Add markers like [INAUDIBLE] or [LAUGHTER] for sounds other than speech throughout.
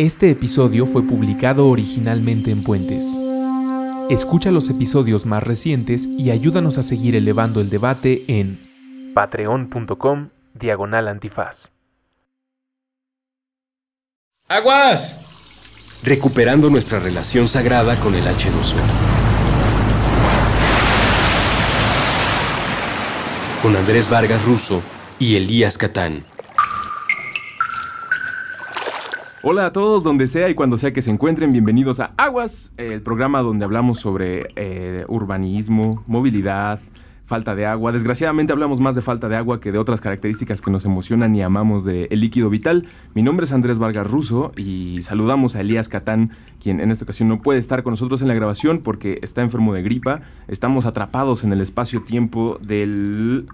Este episodio fue publicado originalmente en Puentes. Escucha los episodios más recientes y ayúdanos a seguir elevando el debate en patreon.com diagonal antifaz. ¡Aguas! Recuperando nuestra relación sagrada con el H2O. Con Andrés Vargas Russo y Elías Catán. Hola a todos, donde sea y cuando sea que se encuentren, bienvenidos a Aguas, el programa donde hablamos sobre eh, urbanismo, movilidad, falta de agua. Desgraciadamente hablamos más de falta de agua que de otras características que nos emocionan y amamos del líquido vital. Mi nombre es Andrés Vargas Russo y saludamos a Elías Catán, quien en esta ocasión no puede estar con nosotros en la grabación porque está enfermo de gripa. Estamos atrapados en el espacio-tiempo del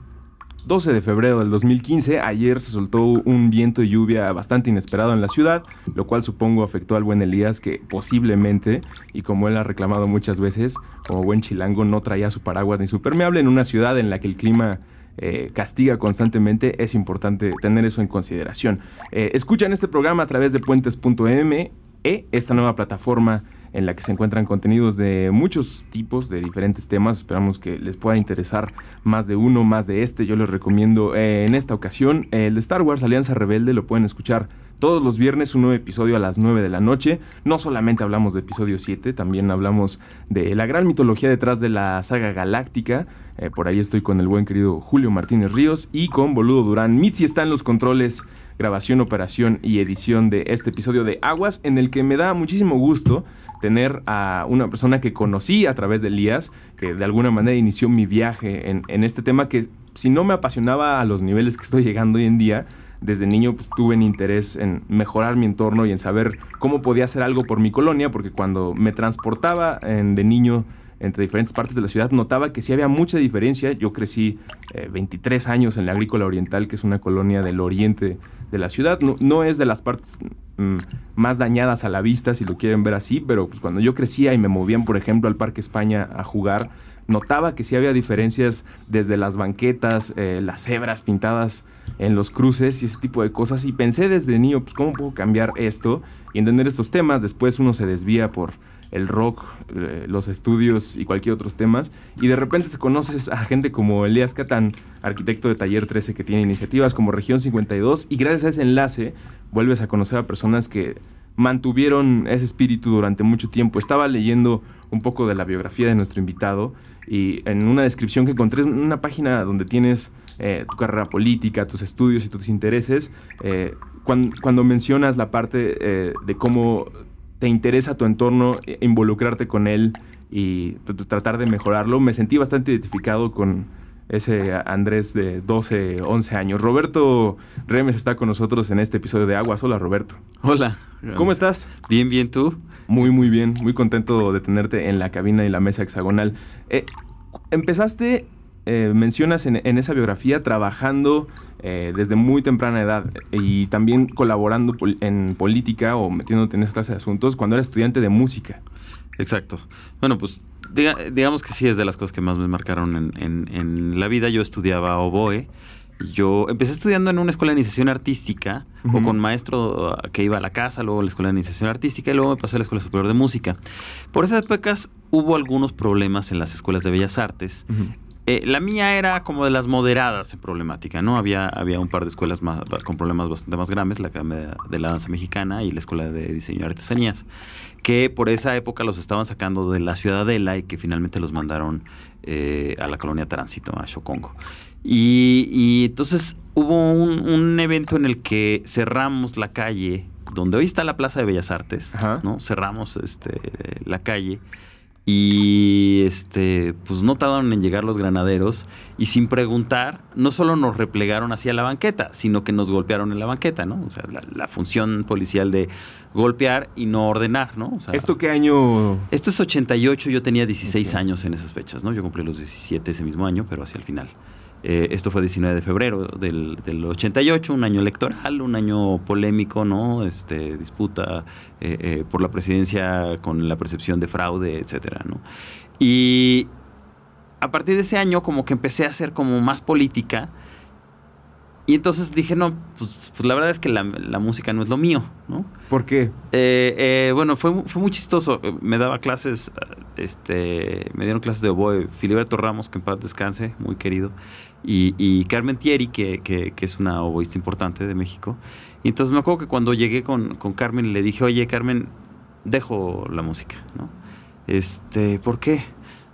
12 de febrero del 2015, ayer se soltó un viento y lluvia bastante inesperado en la ciudad, lo cual supongo afectó al buen Elías que posiblemente, y como él ha reclamado muchas veces, como buen chilango no traía su paraguas ni su permeable en una ciudad en la que el clima eh, castiga constantemente, es importante tener eso en consideración. Eh, escuchan este programa a través de puentes.me, esta nueva plataforma en la que se encuentran contenidos de muchos tipos, de diferentes temas. Esperamos que les pueda interesar más de uno, más de este. Yo les recomiendo eh, en esta ocasión el de Star Wars Alianza Rebelde, lo pueden escuchar todos los viernes un nuevo episodio a las 9 de la noche. No solamente hablamos de episodio 7, también hablamos de la gran mitología detrás de la saga galáctica. Eh, por ahí estoy con el buen querido Julio Martínez Ríos y con Boludo Durán. Mitzi está en los controles grabación, operación y edición de este episodio de Aguas, en el que me da muchísimo gusto tener a una persona que conocí a través de Elías, que de alguna manera inició mi viaje en, este tema que si no me apasionaba a los niveles que estoy llegando hoy en día, desde niño pues, tuve un interés en mejorar mi entorno y en saber cómo podía hacer algo por mi colonia, porque cuando me transportaba en, de niño entre diferentes partes de la ciudad, notaba que sí había mucha diferencia. Yo crecí 23 eh, años en la Agrícola Oriental, que es una colonia del oriente de la ciudad. No, es de las partes mm, más dañadas a la vista, si lo quieren ver así, pero pues, cuando yo crecía y me movían, por ejemplo, al Parque España a jugar, notaba que sí había diferencias desde las banquetas, eh, las cebras pintadas en los cruces y ese tipo de cosas. Y pensé desde niño, pues, ¿cómo puedo cambiar esto y entender estos temas? Después uno se desvía por el rock, eh, los estudios y cualquier otros temas. Y de repente se conoces a gente como Elías Catán, arquitecto de Taller 13, que tiene iniciativas como Región 52. Y gracias a ese enlace vuelves a conocer a personas que mantuvieron ese espíritu durante mucho tiempo. Estaba leyendo un poco de la biografía de nuestro invitado y en una descripción que encontré en una página donde tienes eh, tu carrera política, tus estudios y tus intereses, eh, cuando, mencionas la parte de cómo te interesa tu entorno, e, involucrarte con él y tratar de mejorarlo. Me sentí bastante identificado con ese Andrés de 12, 11 años. Roberto Remes está con nosotros en este episodio de Aguas. Hola, Roberto. Hola. ¿Cómo estás? Bien, bien, ¿tú? Muy, muy bien. Muy contento de tenerte en la cabina y la mesa hexagonal. Eh, empezaste eh, mencionas en, esa biografía trabajando eh, desde muy temprana edad y también colaborando en política o metiéndote en esa clase de asuntos cuando eras estudiante de música. Exacto. Bueno, pues digamos que sí es de las cosas que más me marcaron en, la vida. Yo estudiaba oboe. Yo empecé estudiando en una escuela de iniciación artística o con maestro que iba a la casa, luego a la escuela de iniciación artística y luego me pasé a la escuela superior de música. Por esas épocas hubo algunos problemas en las escuelas de bellas artes eh, la mía era como de las moderadas en problemática, ¿no? Había, había un par de escuelas más, con problemas bastante más grandes, la Academia de la Danza Mexicana y la Escuela de Diseño y Artesanías, que por esa época los estaban sacando de la Ciudadela y que finalmente los mandaron eh, a la colonia Tránsito, a Xocongo. Y, entonces hubo un, evento en el que cerramos la calle, donde hoy está la Plaza de Bellas Artes, ¿no? Cerramos este, la calle y este, pues no tardaron en llegar los granaderos y sin preguntar, no solo nos replegaron hacia la banqueta, sino que nos golpearon en la banqueta, ¿no? O sea, la, función policial de golpear y no ordenar, ¿no? ¿Esto qué año? Esto es 88, yo tenía 16 años en esas fechas, ¿no? Yo cumplí los 17 ese mismo año, pero hacia el final. Eh, esto fue 19 de febrero del, 88, un año electoral, un año polémico, ¿no? Este, disputa eh, eh, por la presidencia con la percepción de fraude, etcétera, ¿no? Y a partir de ese año como que empecé a hacer como más política y entonces dije, no, pues, pues la verdad es que la, la, música no es lo mío, ¿no? ¿Por qué? Bueno, fue, fue muy chistoso. Me daba clases, este, me dieron clases de oboe Filiberto Ramos, que en paz descanse, muy querido, y, Carmen Thierry, que, que, que, es una oboísta importante de México. Y entonces me acuerdo que cuando llegué con, con Carmen le dije, oye, Carmen, dejo la música, ¿no? Este, ¿por qué?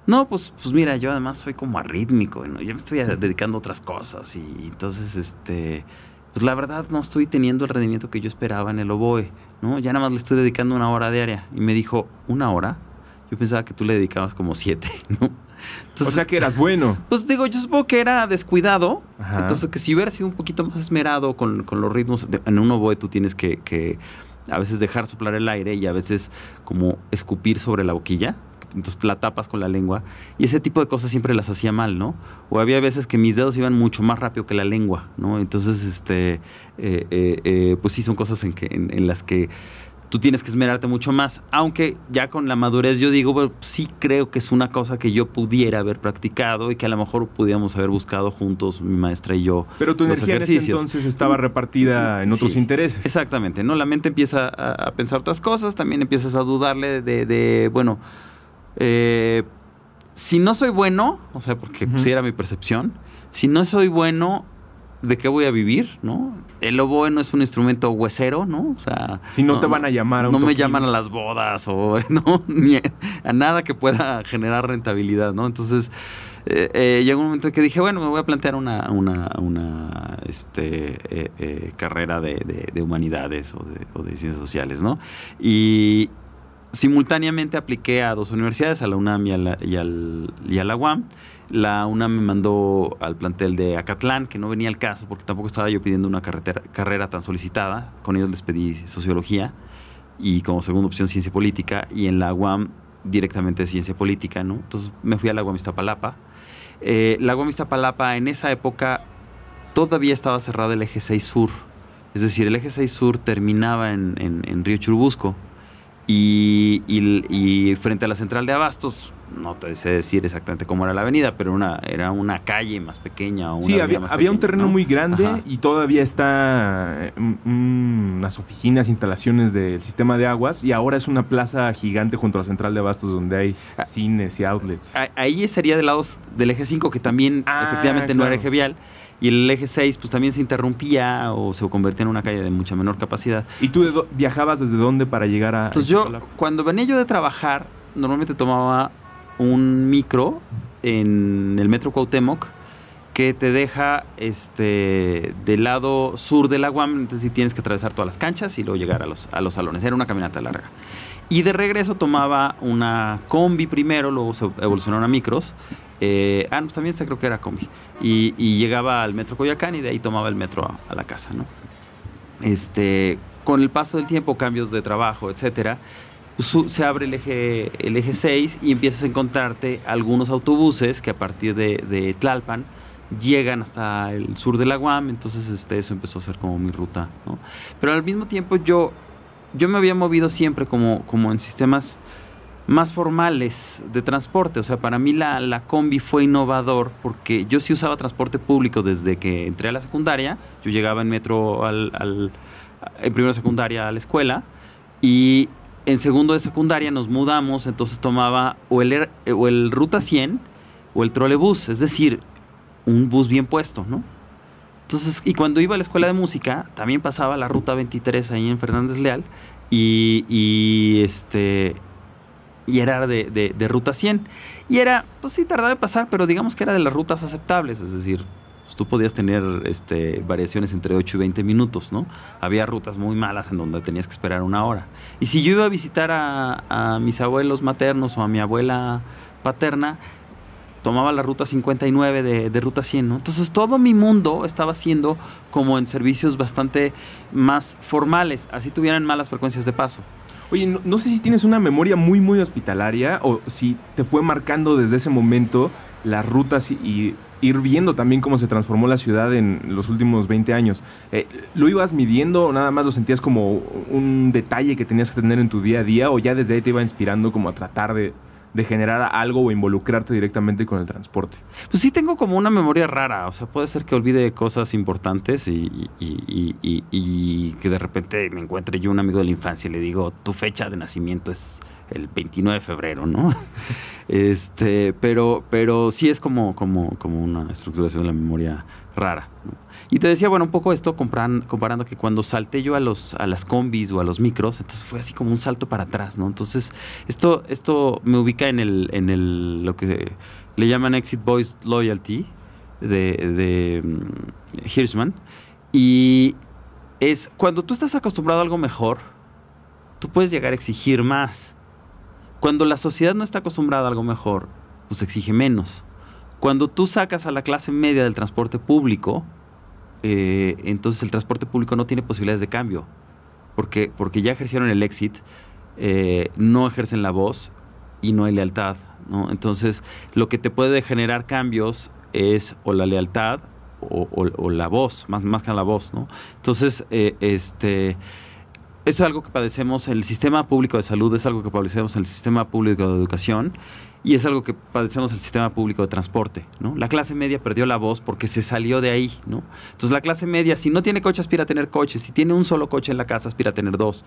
No, pues, pues mira, yo además soy como arrítmico, ¿no? ya me estoy dedicando a otras cosas y entonces, este, pues la verdad no estoy teniendo el rendimiento que yo esperaba en el oboe, ¿no? Ya nada más le estoy dedicando una hora diaria. Y me dijo, ¿una hora? Yo pensaba que tú le dedicabas como siete, [LAUGHS] ¿no? Entonces, o sea que eras bueno. Pues digo, yo supongo que era descuidado. Ajá. Entonces, que si hubiera sido un poquito más esmerado con, con los ritmos, de, en un oboe tú tienes que, que a veces dejar soplar el aire y a veces como escupir sobre la boquilla entonces la tapas con la lengua. Y ese tipo de cosas siempre las hacía mal, ¿no? O había veces que mis dedos iban mucho más rápido que la lengua, ¿no? Entonces, este, eh, eh, eh, pues sí, son cosas en, que, en, en, las que tú tienes que esmerarte mucho más. Aunque ya con la madurez yo digo, bueno, sí creo que es una cosa que yo pudiera haber practicado y que a lo mejor pudiéramos haber buscado juntos, mi maestra y yo. Pero tu energía en ese entonces estaba repartida en otros sí, intereses. Exactamente, ¿no? La mente empieza a, a, pensar otras cosas, también empiezas a dudarle de, de bueno eh, si no soy bueno, o sea, porque uh -huh. pues, era mi percepción, si no soy bueno, ¿de qué voy a vivir? ¿no? El oboe no es un instrumento huesero, ¿no? O sea, si no, no te van a llamar a No me llaman a las bodas o [LAUGHS] no, ni a nada que pueda generar rentabilidad, ¿no? Entonces, eh, eh, llegó un momento en que dije, bueno, me voy a plantear una, una, una este, eh, eh, carrera de, de, de humanidades o de, o de, ciencias sociales, ¿no? Y, simultáneamente apliqué a dos universidades, a la UNAM y a la, y al, y a la UAM. La UNAM me mandó al plantel de Acatlán, que no venía al caso porque tampoco estaba yo pidiendo una carrera tan solicitada. Con ellos les pedí sociología y como segunda opción ciencia política. Y en la UAM directamente ciencia política, ¿no? Entonces me fui a la UAM Iztapalapa. Eh, la UAM Iztapalapa en esa época todavía estaba cerrado el eje 6 sur. Es decir, el eje 6 sur terminaba en, en, Río Churubusco. Y, y, frente a la central de Abastos, no te sé decir exactamente cómo era la avenida, pero una, era una calle más pequeña. Una sí, había, más había pequeña, un terreno ¿no? muy grande Ajá. y todavía está mm, unas oficinas, instalaciones del sistema de aguas y ahora es una plaza gigante junto a la central de Abastos donde hay ah, cines y outlets. Ahí sería del lado del eje 5 que también ah, efectivamente claro. no era eje vial y el eje 6 pues también se interrumpía o se convertía en una calle de mucha menor capacidad. ¿Y tú Entonces, viajabas desde dónde para llegar a...? Entonces yo, cuando venía yo de trabajar, normalmente tomaba un micro en el metro Cuauhtémoc que te deja este del lado sur de la UAM, entonces tienes que atravesar todas las canchas y luego llegar a los, a los salones. Era una caminata larga. Y de regreso tomaba una combi primero, luego se evolucionaron a micros. Eh, ah, no, también creo que era combi. Y, y, llegaba al metro Coyacán y de ahí tomaba el metro a, a, la casa, ¿no? Este, con el paso del tiempo, cambios de trabajo, etcétera, se abre el eje, el eje 6 y empiezas a encontrarte algunos autobuses que a partir de, Tlalpan llegan hasta el sur de la Guam, entonces este, eso empezó a ser como mi ruta, ¿no? Pero al mismo tiempo yo, yo me había movido siempre como, como en sistemas más formales de transporte. O sea, para mí la, la, combi fue innovador porque yo sí usaba transporte público desde que entré a la secundaria. Yo llegaba en metro al, al, en primero de secundaria a la escuela y en segundo de secundaria nos mudamos, entonces tomaba o el, o el Ruta 100 o el trolebús, es decir, un bus bien puesto, ¿no? Entonces, y cuando iba a la escuela de música, también pasaba la ruta 23 ahí en Fernández Leal y, y este y era de, de, de, ruta 100. Y era, pues sí, tardaba en pasar, pero digamos que era de las rutas aceptables, es decir, pues tú podías tener este, variaciones entre 8 y 20 minutos, ¿no? Había rutas muy malas en donde tenías que esperar una hora. Y si yo iba a visitar a, mis abuelos maternos o a mi abuela paterna, tomaba la ruta 59 de, ruta 100, ¿no? Entonces todo mi mundo estaba siendo como en servicios bastante más formales, así tuvieran malas frecuencias de paso. Oye, no, sé si tienes una memoria muy, muy hospitalaria o si te fue marcando desde ese momento las rutas y ir viendo también cómo se transformó la ciudad en los últimos 20 años. Eh, ¿Lo ibas midiendo nada más lo sentías como un detalle que tenías que tener en tu día a día o ya desde ahí te iba inspirando como a tratar de, de generar algo o involucrarte directamente con el transporte? Pues sí tengo como una memoria rara, o sea, puede ser que olvide cosas importantes y, que de repente me encuentre yo un amigo de la infancia y le digo, tu fecha de nacimiento es el 29 de febrero, ¿no? [LAUGHS] Este, pero, pero sí es como, como, como una estructuración de la memoria rara. Y te decía, bueno, un poco esto comparando que cuando salté yo a, los, a las combis o a los micros, entonces fue así como un salto para atrás, ¿no? Entonces, esto, esto me ubica en el, en el, lo que le llaman Exit Boys Loyalty de, de mm, Hirschman. Y es cuando tú estás acostumbrado a algo mejor, tú puedes llegar a exigir más. Cuando la sociedad no está acostumbrada a algo mejor, pues exige menos. Cuando tú sacas a la clase media del transporte público, eh, entonces el transporte público no tiene posibilidades de cambio, porque, porque ya ejercieron el exit, eh, no ejercen la voz y no hay lealtad. ¿no? Entonces, lo que te puede generar cambios es o la lealtad o, la voz, más, más que la voz. ¿no? Entonces, eh, este eso es algo que padecemos en el sistema público de salud, es algo que padecemos en el sistema público de educación y es algo que padecemos el sistema público de transporte. ¿no? La clase media perdió la voz porque se salió de ahí. ¿no? Entonces la clase media, si no tiene coche, aspira a tener coche. Si tiene un solo coche en la casa, aspira a tener dos.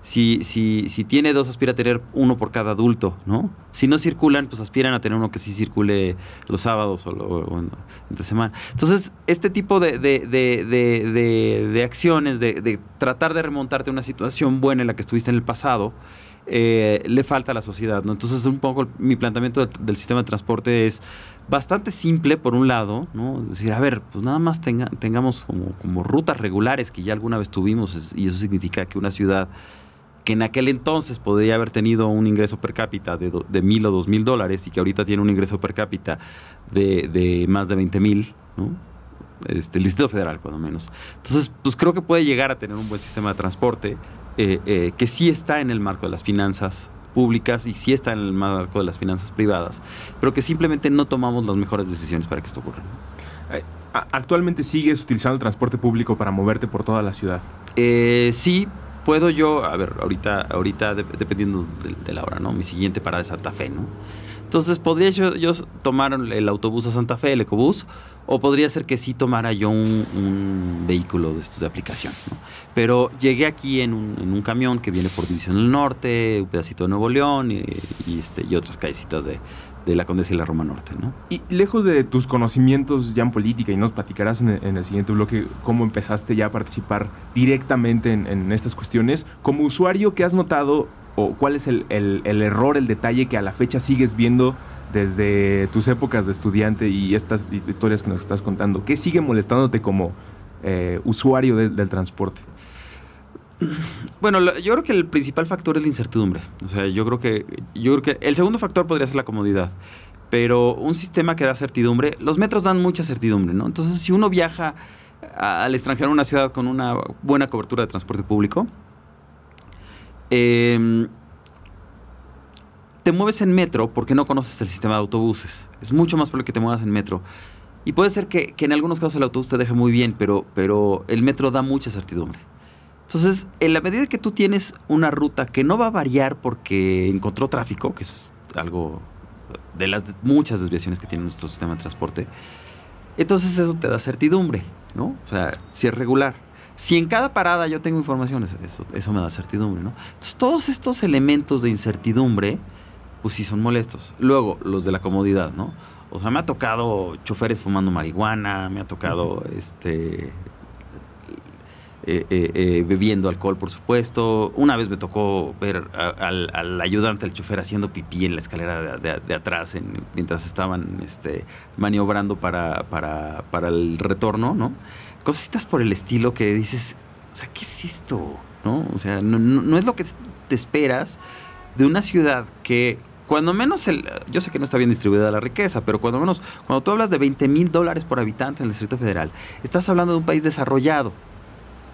Si, si, si tiene dos, aspira a tener uno por cada adulto, ¿no? Si no circulan, pues aspiran a tener uno que sí circule los sábados o, entre semana. Entonces, este tipo de, de, de, de acciones, de, tratar de remontarte a una situación buena en la que estuviste en el pasado, eh, le falta a la sociedad, ¿no? Entonces, un poco mi planteamiento del, sistema de transporte es bastante simple, por un lado, ¿no? Es decir, a ver, pues nada más tengamos como, rutas regulares que ya alguna vez tuvimos, y eso significa que una ciudad que en aquel entonces podría haber tenido un ingreso per cápita de, de mil o dos mil dólares y que ahorita tiene un ingreso per cápita de, más de 20 mil, ¿no? Este, el Distrito Federal, cuando menos. Entonces, pues creo que puede llegar a tener un buen sistema de transporte eh, eh, que sí está en el marco de las finanzas públicas y sí está en el marco de las finanzas privadas, pero que simplemente no tomamos las mejores decisiones para que esto ocurra. Eh, ¿Actualmente sigues utilizando el transporte público para moverte por toda la ciudad? sí, puedo yo, a ver, ahorita, ahorita dependiendo de, la hora, ¿no? Mi siguiente parada es Santa Fe, ¿no? Entonces, podría yo, tomar el autobús a Santa Fe, el ecobús, o podría ser que sí tomara yo un, vehículo de estos de aplicación. Pero llegué aquí en un, en camión que viene por División del Norte, un pedacito de Nuevo León y, este, otras callecitas de, la Condesa y la Roma Norte, ¿no? Y lejos de tus conocimientos ya en política, y nos platicarás en el, siguiente bloque cómo empezaste ya a participar directamente en, estas cuestiones, como usuario, ¿qué has notado o cuál es el, error, el detalle que a la fecha sigues viendo desde tus épocas de estudiante y estas historias que nos estás contando? ¿Qué sigue molestándote como eh, usuario del transporte? Bueno, yo creo que el principal factor es la incertidumbre. O sea, yo creo que yo creo que el segundo factor podría ser la comodidad. Pero un sistema que da certidumbre, los metros dan mucha certidumbre, ¿no? Entonces, si uno viaja al extranjero a una ciudad con una buena cobertura de transporte público, em, te mueves en metro porque no conoces el sistema de autobuses. Es mucho más probable que te muevas en metro. Y puede ser que, en algunos casos el autobús te deje muy bien, pero, el metro da mucha certidumbre. Entonces, en la medida que tú tienes una ruta que no va a variar porque encontró tráfico, que es algo de las muchas desviaciones que tiene nuestro sistema de transporte, entonces eso te da certidumbre, ¿no? O sea, si es regular. Si en cada parada yo tengo información, eso, eso me da certidumbre, ¿no? Entonces, todos estos elementos de incertidumbre, pues sí son molestos. Luego, los de la comodidad, ¿no? O sea, me ha tocado choferes fumando marihuana, me ha tocado este eh, eh, eh, bebiendo alcohol, por supuesto. Una vez me tocó ver al, ayudante, al chofer, haciendo pipí en la escalera de, atrás mientras estaban este, maniobrando para, para, el retorno, ¿no? Cositas por el estilo que dices, o sea, ¿qué es esto? ¿No? O sea, no, es lo que te esperas de una ciudad que cuando menos, el, yo sé que no está bien distribuida la riqueza, pero cuando menos, cuando tú hablas de 20 mil dólares por habitante en el Distrito Federal, estás hablando de un país desarrollado,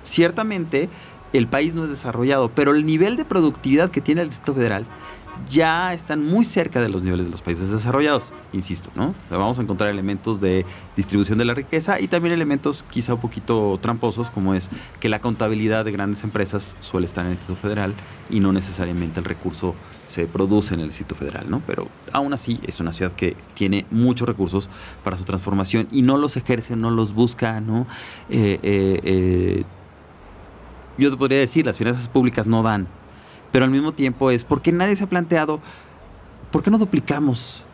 ciertamente el país no es desarrollado, pero el nivel de productividad que tiene el Distrito Federal ya están muy cerca de los niveles de los países desarrollados, insisto, ¿no? vamos a encontrar elementos de distribución de la riqueza y también elementos quizá un poquito tramposos, como es que la contabilidad de grandes empresas suele estar en el Distrito Federal y no necesariamente el recurso se produce en el Distrito Federal, ¿no? Pero aún así es una ciudad que tiene muchos recursos para su transformación y no los ejerce, no los busca, ¿no? Eh, eh, eh, yo te podría decir, las finanzas públicas no dan, pero al mismo tiempo es porque nadie se ha planteado, ¿por qué no duplicamos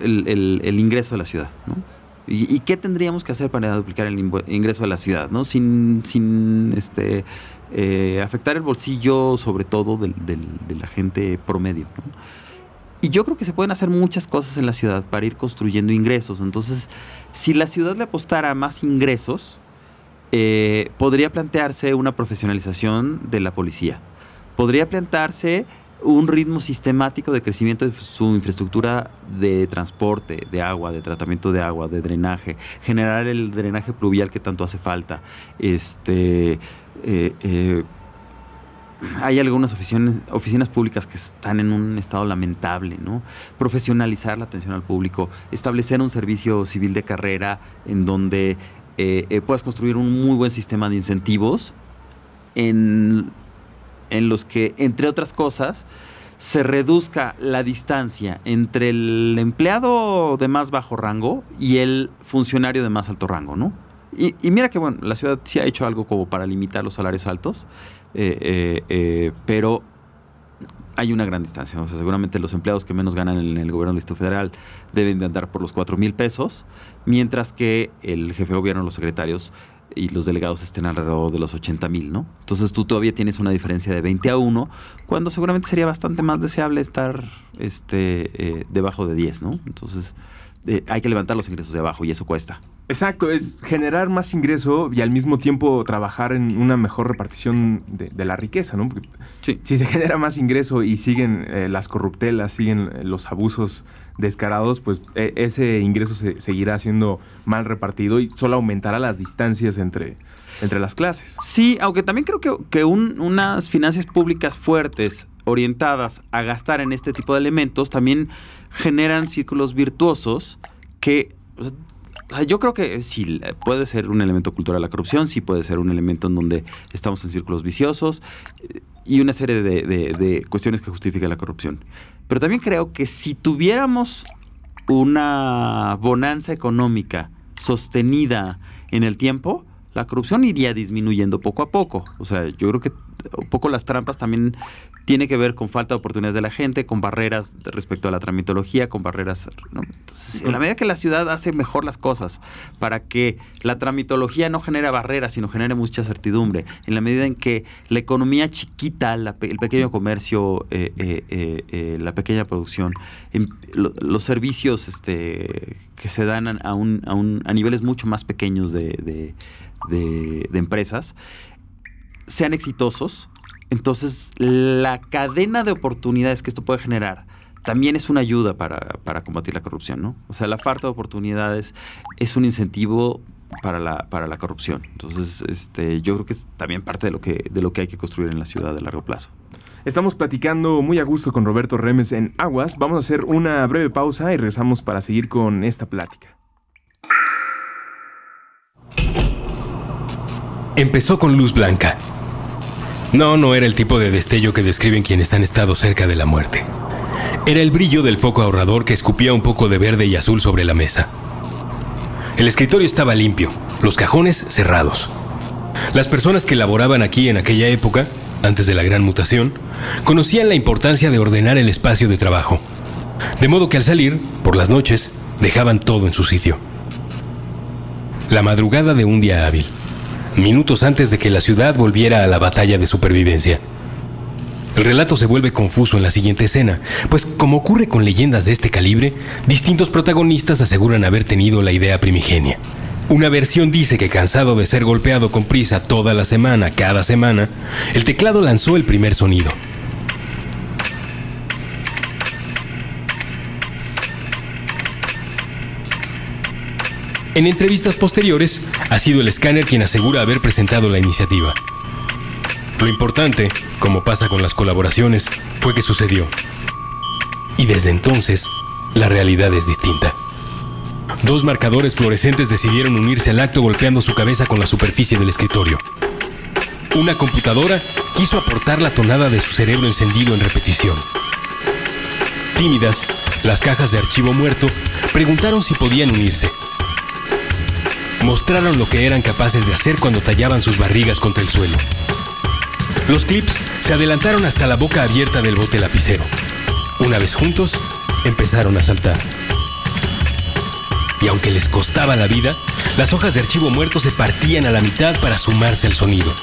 el, ingreso de la ciudad? ¿Y, qué tendríamos que hacer para duplicar el ingreso de la ciudad? ¿no? Sin, sin este, eh, afectar el bolsillo, sobre todo de la gente promedio. Y yo creo que se pueden hacer muchas cosas en la ciudad para ir construyendo ingresos. Entonces, si la ciudad le apostara más ingresos, eh, podría plantearse una profesionalización de la policía podría plantarse un ritmo sistemático de crecimiento de su infraestructura de transporte, de agua, de tratamiento de agua, de drenaje, generar el drenaje pluvial que tanto hace falta. Este, eh, eh, hay algunas oficinas, públicas que están en un estado lamentable, ¿no? Profesionalizar la atención al público, establecer un servicio civil de carrera en donde eh, puedas construir un muy buen sistema de incentivos en en los que, entre otras cosas, se reduzca la distancia entre el empleado de más bajo rango y el funcionario de más alto rango, ¿no? Y, mira que, bueno, la ciudad sí ha hecho algo como para limitar los salarios altos, eh, eh, eh, pero hay una gran distancia. O sea, seguramente los empleados que menos ganan en el gobierno del Distrito Federal deben de andar por los 4 mil pesos, mientras que el jefe de gobierno, los secretarios, y los delegados estén alrededor de los 80 mil, ¿no? Entonces tú todavía tienes una diferencia de 20 a 1, cuando seguramente sería bastante más deseable estar este, eh, debajo de 10, ¿no? Entonces eh, hay que levantar los ingresos de abajo y eso cuesta. Exacto, es generar más ingreso y al mismo tiempo trabajar en una mejor repartición de, la riqueza, ¿no? sí. Si se [LAUGHS] genera más ingreso y siguen eh, las corruptelas, siguen los abusos descarados, pues e, ese ingreso se, seguirá siendo mal repartido y solo aumentará las distancias entre, entre las clases. Sí, aunque también creo que, que unas finanzas públicas fuertes, orientadas a gastar en este tipo de elementos, también generan círculos virtuosos que... yo creo que sí, puede ser un elemento cultural la corrupción, sí puede ser un elemento en donde estamos en círculos viciosos eh, y una serie de, de cuestiones que justifican la corrupción. Pero también creo que si tuviéramos una bonanza económica sostenida en el tiempo, la corrupción iría disminuyendo poco a poco. O sea, yo creo que un poco las trampas también tiene que ver con falta de oportunidades de la gente, con barreras respecto a la tramitología, con barreras... En la medida que la ciudad hace mejor las cosas para que la tramitología no genere barreras, sino genere mucha certidumbre, en la medida en que la economía chiquita, el pequeño comercio, eh, eh, eh, la pequeña producción, los servicios este, que se dan a, un, a, niveles mucho más pequeños de empresas, sean exitosos, entonces la cadena de oportunidades que esto puede generar también es una ayuda para, combatir la corrupción, ¿no? O sea, la falta de oportunidades es un incentivo para la, para la corrupción. Entonces, este, yo creo que es también parte de lo, que, de lo que hay que construir en la ciudad a largo plazo. Estamos platicando muy a gusto con Roberto Remes en Aguas. Vamos a hacer una breve pausa y regresamos para seguir con esta plática. Empezó con luz blanca no, no era el tipo de destello que describen quienes han estado cerca de la muerte. Era el brillo del foco ahorrador que escupía un poco de verde y azul sobre la mesa. El escritorio estaba limpio, los cajones cerrados. Las personas que laboraban aquí en aquella época, antes de la gran mutación, conocían la importancia de ordenar el espacio de trabajo. De modo que al salir, por las noches, dejaban todo en su sitio. La madrugada de un día hábil minutos antes de que la ciudad volviera a la batalla de supervivencia. El relato se vuelve confuso en la siguiente escena, pues como ocurre con leyendas de este calibre, distintos protagonistas aseguran haber tenido la idea primigenia. Una versión dice que cansado de ser golpeado con prisa toda la semana, cada semana, el teclado lanzó el primer sonido. En entrevistas posteriores, ha sido el escáner quien asegura haber presentado la iniciativa. Lo importante, como pasa con las colaboraciones, fue que sucedió. Y desde entonces, la realidad es distinta. Dos marcadores fluorescentes decidieron unirse al acto golpeando su cabeza con la superficie del escritorio. Una computadora quiso aportar la tonada de su cerebro encendido en repetición. Tímidas, las cajas de archivo muerto preguntaron si podían unirse. Mostraron lo que eran capaces de hacer cuando tallaban sus barrigas contra el suelo. Los clips se adelantaron hasta la boca abierta del bote lapicero. Una vez juntos, empezaron a saltar. Y aunque les costaba la vida, las hojas de archivo muerto se partían a la mitad para sumarse al sonido.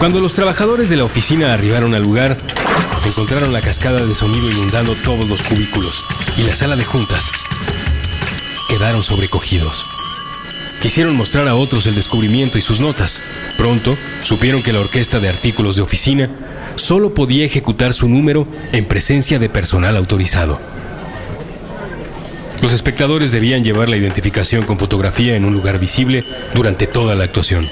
Cuando los trabajadores de la oficina arribaron al lugar, encontraron la cascada de sonido inundando todos los cubículos y la sala de juntas. Quedaron sobrecogidos. Quisieron mostrar a otros el descubrimiento y sus notas. Pronto supieron que la orquesta de artículos de oficina solo podía ejecutar su número en presencia de personal autorizado. Los espectadores debían llevar la identificación con fotografía en un lugar visible durante toda la actuación.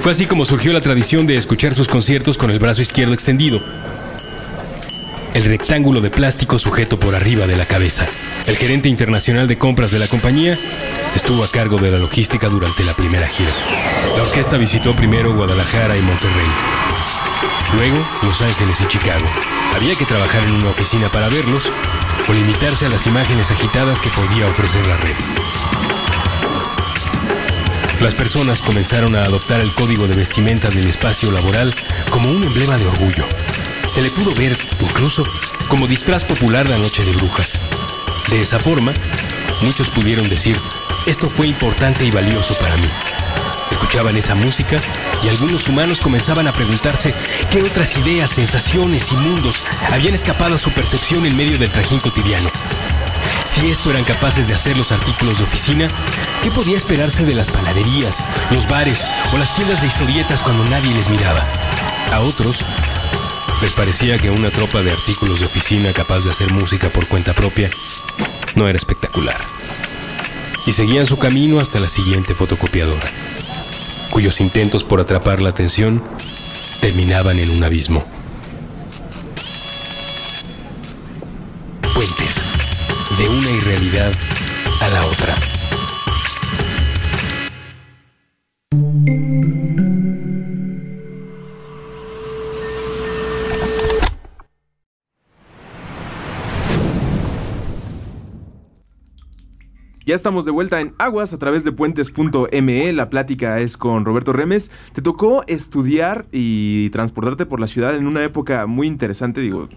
Fue así como surgió la tradición de escuchar sus conciertos con el brazo izquierdo extendido, el rectángulo de plástico sujeto por arriba de la cabeza. El gerente internacional de compras de la compañía estuvo a cargo de la logística durante la primera gira. La orquesta visitó primero Guadalajara y Monterrey, luego Los Ángeles y Chicago. Había que trabajar en una oficina para verlos o limitarse a las imágenes agitadas que podía ofrecer la red. Las personas comenzaron a adoptar el código de vestimenta del espacio laboral como un emblema de orgullo. Se le pudo ver, incluso, como disfraz popular la noche de brujas. De esa forma, muchos pudieron decir, esto fue importante y valioso para mí. Escuchaban esa música y algunos humanos comenzaban a preguntarse qué otras ideas, sensaciones y mundos habían escapado a su percepción en medio del trajín cotidiano. Si esto eran capaces de hacer los artículos de oficina, ¿qué podía esperarse de las panaderías, los bares o las tiendas de historietas cuando nadie les miraba? A otros les parecía que una tropa de artículos de oficina capaz de hacer música por cuenta propia no era espectacular. Y seguían su camino hasta la siguiente fotocopiadora, cuyos intentos por atrapar la atención terminaban en un abismo. Puentes, de una irrealidad a la otra. Estamos de vuelta en Aguas a través de puentes.me. La plática es con Roberto Remes. Te tocó estudiar y transportarte por la ciudad en una época muy interesante, digo.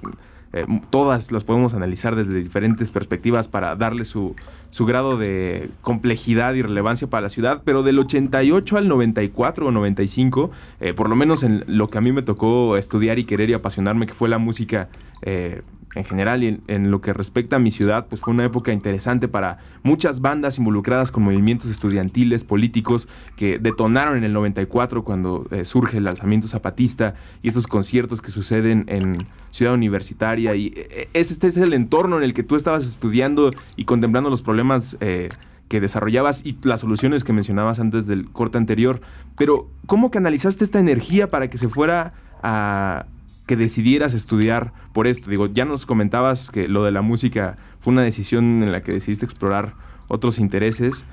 eh, todas las podemos analizar desde diferentes perspectivas para darle su, su grado de complejidad y relevancia para la ciudad, pero del 88 al 94 o 95, eh, por lo menos en lo que a mí me tocó estudiar y querer y apasionarme, que fue la música eh, en general y en, lo que respecta a mi ciudad, pues fue una época interesante para muchas bandas involucradas con movimientos estudiantiles, políticos, que detonaron en el 94 cuando eh, surge el lanzamiento zapatista y esos conciertos que suceden en Ciudad Universitaria. Y eh, ese, este es el entorno en el que tú estabas estudiando y contemplando los problemas. eh, que desarrollabas y las soluciones que mencionabas antes del corte anterior. Pero, ¿cómo canalizaste esta energía para que se fuera a, que decidieras estudiar por esto? Digo, ya nos comentabas que lo de la música fue una decisión en la que decidiste explorar otros intereses,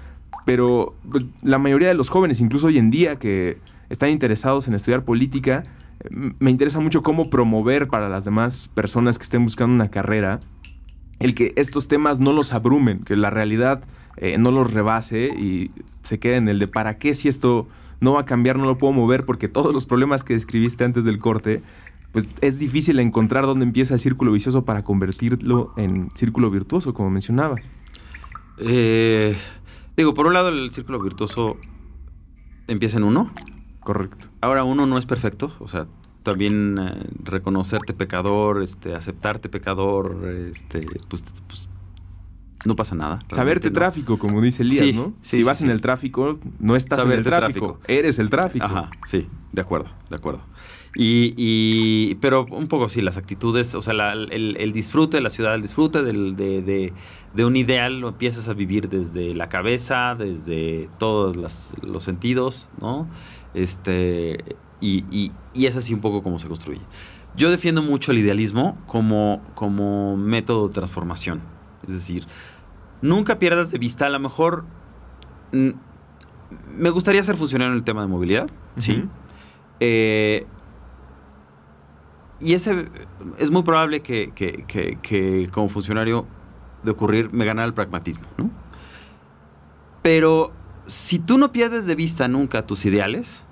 pero pues, la mayoría de los jóvenes, incluso hoy en día, que están interesados en estudiar política, me interesa mucho cómo promover para las demás personas que estén buscando una carrera el que estos temas no los abrumen, que la realidad eh, no los rebase y se quede en el de para qué si esto no va a cambiar, no lo puedo mover, porque todos los problemas que describiste antes del corte, pues es difícil encontrar dónde empieza el círculo vicioso para convertirlo en círculo virtuoso, como mencionabas. Eh, digo, por un lado, el círculo virtuoso empieza en uno. Correcto. Ahora, uno no es perfecto. O sea, también eh, reconocerte pecador, este, aceptarte pecador, este, pues, pues, no pasa nada. Saberte tráfico, como dice Elías, Sí, ¿no? sí, si sí, vas en el tráfico, no estás en el tráfico, tráfico. eres el tráfico. Ajá, sí, de acuerdo, de acuerdo. Y, pero un poco sí, las actitudes, o sea, el, disfrute de la ciudad, el disfrute del, de, de, un ideal lo empiezas a vivir desde la cabeza, desde todos los sentidos, ¿no? Este, y, y, y es así un poco como se construye. Yo defiendo mucho el idealismo como, como método de transformación. Es decir, nunca pierdas de vista, a lo mejor me gustaría ser funcionario en el tema de movilidad, sí. Eh, y ese es muy probable que, como funcionario de ocurrir me ganara el pragmatismo, ¿no? Pero si tú no pierdes de vista nunca tus ideales,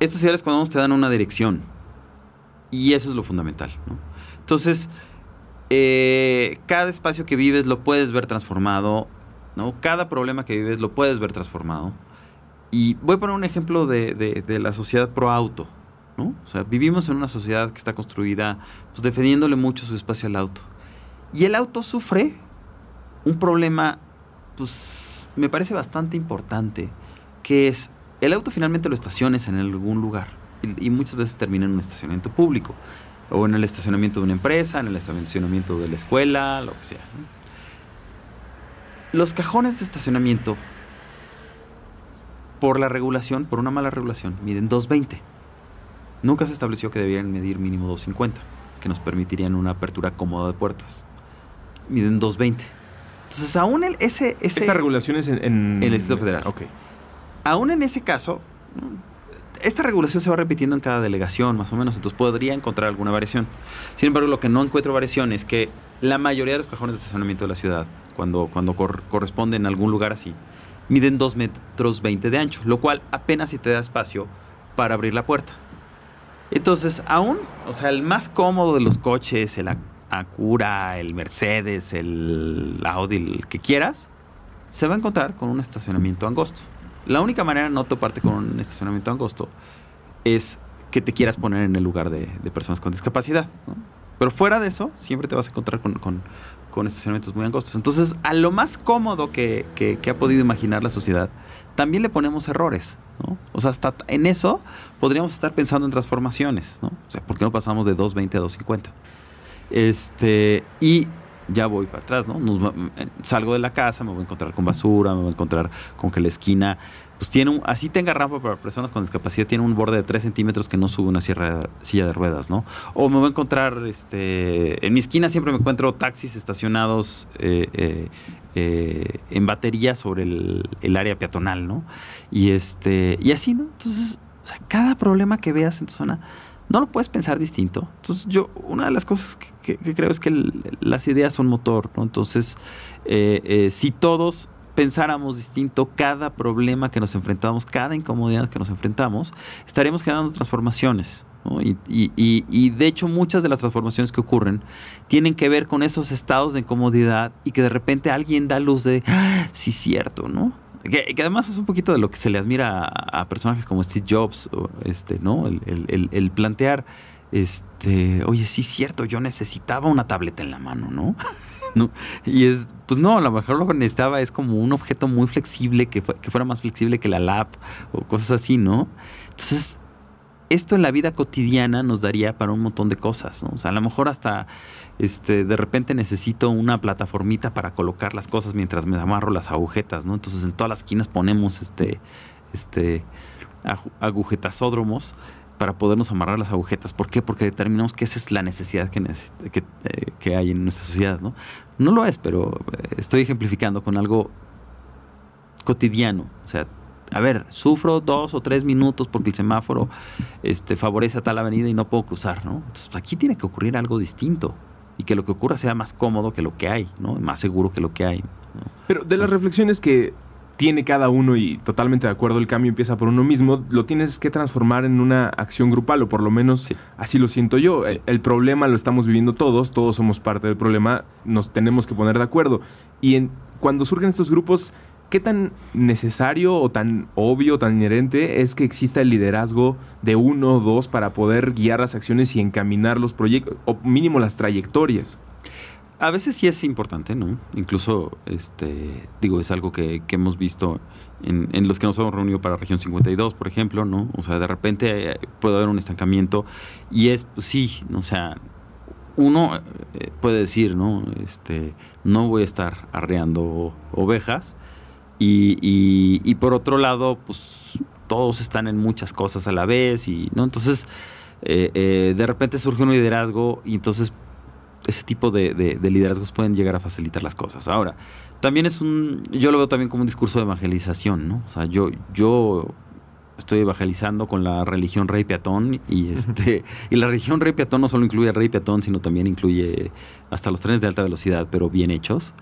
estos ideales cuando te dan una dirección. Y eso es lo fundamental, ¿no? Entonces, eh, cada espacio que vives lo puedes ver transformado, ¿no? Cada problema que vives lo puedes ver transformado. Y voy a poner un ejemplo de, la sociedad pro auto, ¿no? O sea, vivimos en una sociedad que está construida pues, defendiéndole mucho su espacio al auto. Y el auto sufre un problema, pues, me parece bastante importante, que es, el auto finalmente lo estaciones en algún lugar y, muchas veces termina en un estacionamiento público o en el estacionamiento de una empresa, en el estacionamiento de la escuela, lo que sea. Los cajones de estacionamiento, por la regulación, por una mala regulación, miden 220. Nunca se estableció que debieran medir mínimo 250, que nos permitirían una apertura cómoda de puertas. Miden 220. Entonces, aún el, ese, ese... Esta regulación es en, en... el Distrito Federal. Ok. Aún en ese caso, esta regulación se va repitiendo en cada delegación, más o menos, entonces podría encontrar alguna variación. Sin embargo, lo que no encuentro variación es que la mayoría de los cajones de estacionamiento de la ciudad, cuando, cuando corresponden en algún lugar así, miden 2 metros 20 de ancho, lo cual apenas si te da espacio para abrir la puerta. Entonces, aún, o sea, el más cómodo de los coches, el Acura, el Mercedes, el Audi, el que quieras, se va a encontrar con un estacionamiento angosto. La única manera de no toparte con un estacionamiento angosto es que te quieras poner en el lugar de, personas con discapacidad. Pero fuera de eso, siempre te vas a encontrar con, estacionamientos muy angostos. Entonces, a lo más cómodo que, ha podido imaginar la sociedad, también le ponemos errores. O sea, hasta en eso podríamos estar pensando en transformaciones. ¿no? O sea, ¿por qué no pasamos de 220 a 250? Este, y ya voy para atrás, ¿no? Eh, salgo de la casa, me voy a encontrar con basura, me voy a encontrar con que la esquina, pues tiene un, así tenga rampa para personas con discapacidad, tiene un borde de 3 centímetros que no sube una silla de ruedas, ¿no? O me voy a encontrar, este, en mi esquina siempre me encuentro taxis estacionados eh, eh, en batería sobre el, el, área peatonal, ¿no? Y, este, y así, ¿no? Entonces, o sea, cada problema que veas en tu zona no lo puedes pensar distinto. Entonces, yo, una de las cosas que, creo es que las ideas son motor, ¿no? Entonces, eh, eh, si todos pensáramos distinto cada problema que nos enfrentamos, cada incomodidad que nos enfrentamos, estaríamos generando transformaciones. Y, y, de hecho muchas de las transformaciones que ocurren tienen que ver con esos estados de incomodidad y que de repente alguien da luz de, ah, sí, cierto, ¿no? Que, además es un poquito de lo que se le admira a, personajes como Steve Jobs, este, ¿no? El, plantear, este, oye, sí cierto, yo necesitaba una tableta en la mano, ¿no? [LAUGHS] Y es, pues no, a lo mejor lo que necesitaba es como un objeto muy flexible, que, que fuera más flexible que la lap o cosas así, ¿no? Entonces, esto en la vida cotidiana nos daría para un montón de cosas, ¿no? O sea, a lo mejor hasta este, de repente necesito una plataformita para colocar las cosas mientras me amarro las agujetas, ¿no? Entonces en todas las esquinas ponemos este, este, agujetasódromos para podernos amarrar las agujetas. ¿Por qué? Porque determinamos que esa es la necesidad que, que, eh, que hay en nuestra sociedad, ¿no? No lo es, pero eh, estoy ejemplificando con algo cotidiano. O sea, a ver, sufro dos o tres minutos porque el semáforo este, favorece a tal avenida y no puedo cruzar, ¿no? Entonces aquí tiene que ocurrir algo distinto y que lo que ocurra sea más cómodo que lo que hay, ¿no? Más seguro que lo que hay. Pero de las reflexiones que tiene cada uno y totalmente de acuerdo, el cambio empieza por uno mismo, lo tienes que transformar en una acción grupal, o por lo menos así lo siento yo. El, problema lo estamos viviendo todos, todos somos parte del problema, nos tenemos que poner de acuerdo. Y en, cuando surgen estos grupos, ¿Qué tan necesario o tan obvio, tan inherente es que exista el liderazgo de uno o dos para poder guiar las acciones y encaminar los proyectos, o mínimo las trayectorias? A veces sí es importante, ¿no? Incluso, este, digo, es algo que, que hemos visto en, en, los que nos hemos reunido para Región 52, por ejemplo, ¿no? O sea, de repente eh, puede haber un estancamiento y es, pues sí, o sea, uno eh, puede decir, ¿no? Este, no voy a estar arreando ovejas y, y, y, por otro lado, pues todos están en muchas cosas a la vez y, ¿no? Entonces, eh, de repente surge un liderazgo y entonces ese tipo de, de, liderazgos pueden llegar a facilitar las cosas. Ahora, también es un, yo lo veo también como un discurso de evangelización, ¿no? O sea, yo, yo estoy evangelizando con la religión rey peatón y este y la religión rey peatón no solo incluye al rey peatón sino también incluye hasta los trenes de alta velocidad pero bien hechos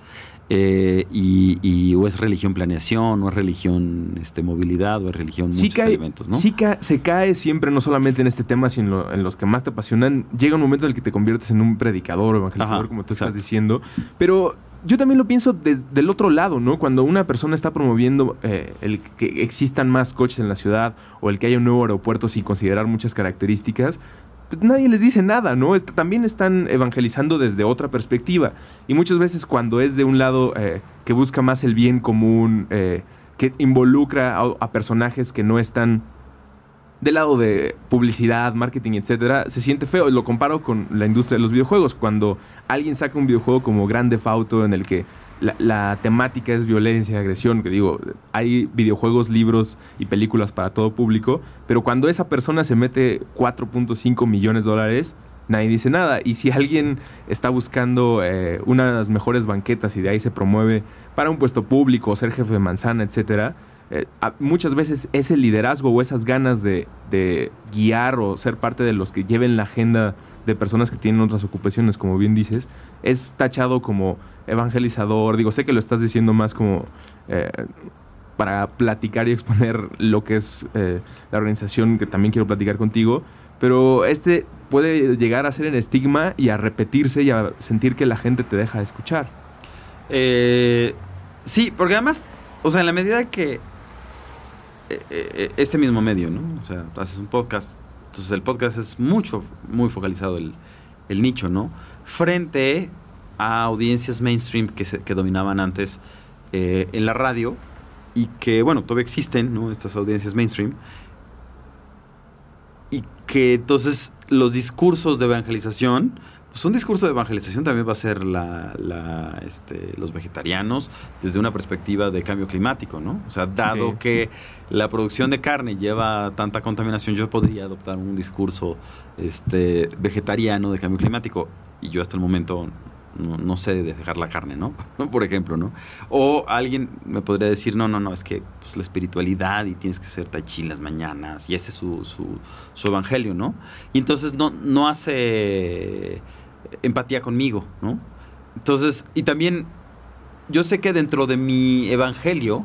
eh, y, o es religión planeación, o es religión este, movilidad, o es religión muchos elementos, ¿no? Sí se cae siempre, no solamente en este tema, sino en los que más te apasionan. Llega un momento en el que te conviertes en un predicador evangelizador, como tú estás diciendo. Pero yo también lo pienso desde el otro lado, ¿no? Cuando una persona está promoviendo eh, el que existan más coches en la ciudad o el que haya un nuevo aeropuerto sin considerar muchas características, nadie les dice nada, ¿no? también están evangelizando desde otra perspectiva. Y muchas veces cuando es de un lado eh, que busca más el bien común, eh, que involucra a, personajes que no están del lado de publicidad, marketing, etcétera, se siente feo. Lo comparo con la industria de los videojuegos. Cuando alguien saca un videojuego como Grande Auto en el que la, temática es violencia, agresión, que digo, hay videojuegos, libros y películas para todo público, pero cuando esa persona se mete 4.5 millones de dólares, nadie dice nada. Y si alguien está buscando eh, unas mejores banquetas y de ahí se promueve para un puesto público, ser jefe de manzana, etcétera, eh, muchas veces ese liderazgo o esas ganas de, guiar o ser parte de los que lleven la agenda de personas que tienen otras ocupaciones, como bien dices, es tachado como evangelizador. Digo, sé que lo estás diciendo más como eh, para platicar y exponer lo que es eh, la organización que también quiero platicar contigo, pero este puede llegar a ser el estigma y a repetirse y a sentir que la gente te deja de escuchar. Sí, porque además, o sea, en la medida que este mismo medio, ¿no? O sea, haces un podcast, entonces el podcast es mucho, muy focalizado el, el nicho, ¿no? Frente a audiencias mainstream que, se, dominaban antes eh, en la radio y que, bueno, todavía existen, ¿no? Estas audiencias mainstream. Y que entonces los discursos de evangelización, pues un discurso de evangelización también va a ser la, este, los vegetarianos desde una perspectiva de cambio climático, ¿no? O sea, dado que la producción de carne lleva tanta contaminación, yo podría adoptar un discurso este, vegetariano de cambio climático. Y yo hasta el momento no, sé de dejar la carne, ¿no? [LAUGHS] Por ejemplo, ¿no? O alguien me podría decir, no, no, no, es que pues, la espiritualidad y tienes que ser tachi las mañanas y ese es su, su, evangelio, ¿no? Y entonces no, no hace empatía conmigo, ¿no? Entonces, y también yo sé que dentro de mi evangelio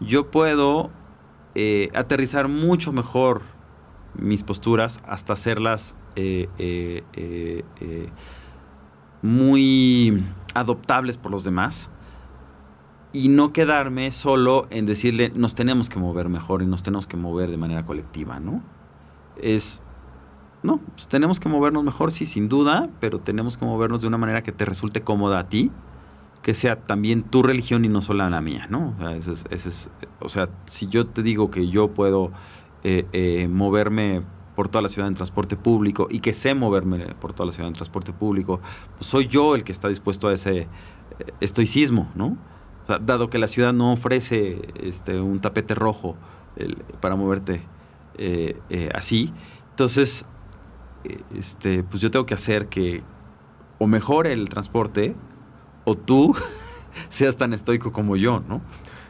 yo puedo eh, aterrizar mucho mejor mis posturas hasta hacerlas eh, eh, muy adoptables por los demás y no quedarme solo en decirle nos tenemos que mover mejor y nos tenemos que mover de manera colectiva, ¿no? Es, no, pues tenemos que movernos mejor, sí, sin duda, pero tenemos que movernos de una manera que te resulte cómoda a ti, que sea también tu religión y no solo la mía, ¿no? O sea, ese es, o sea si yo te digo que yo puedo eh, eh, moverme por toda la ciudad en transporte público y que sé moverme por toda la ciudad en transporte público, pues soy yo el que está dispuesto a ese eh, estoicismo, ¿no? Dado que la ciudad no ofrece este, un tapete rojo para moverte así, entonces, este, pues yo tengo que hacer que o mejore el transporte o tú [LAUGHS] seas tan estoico como yo, ¿no?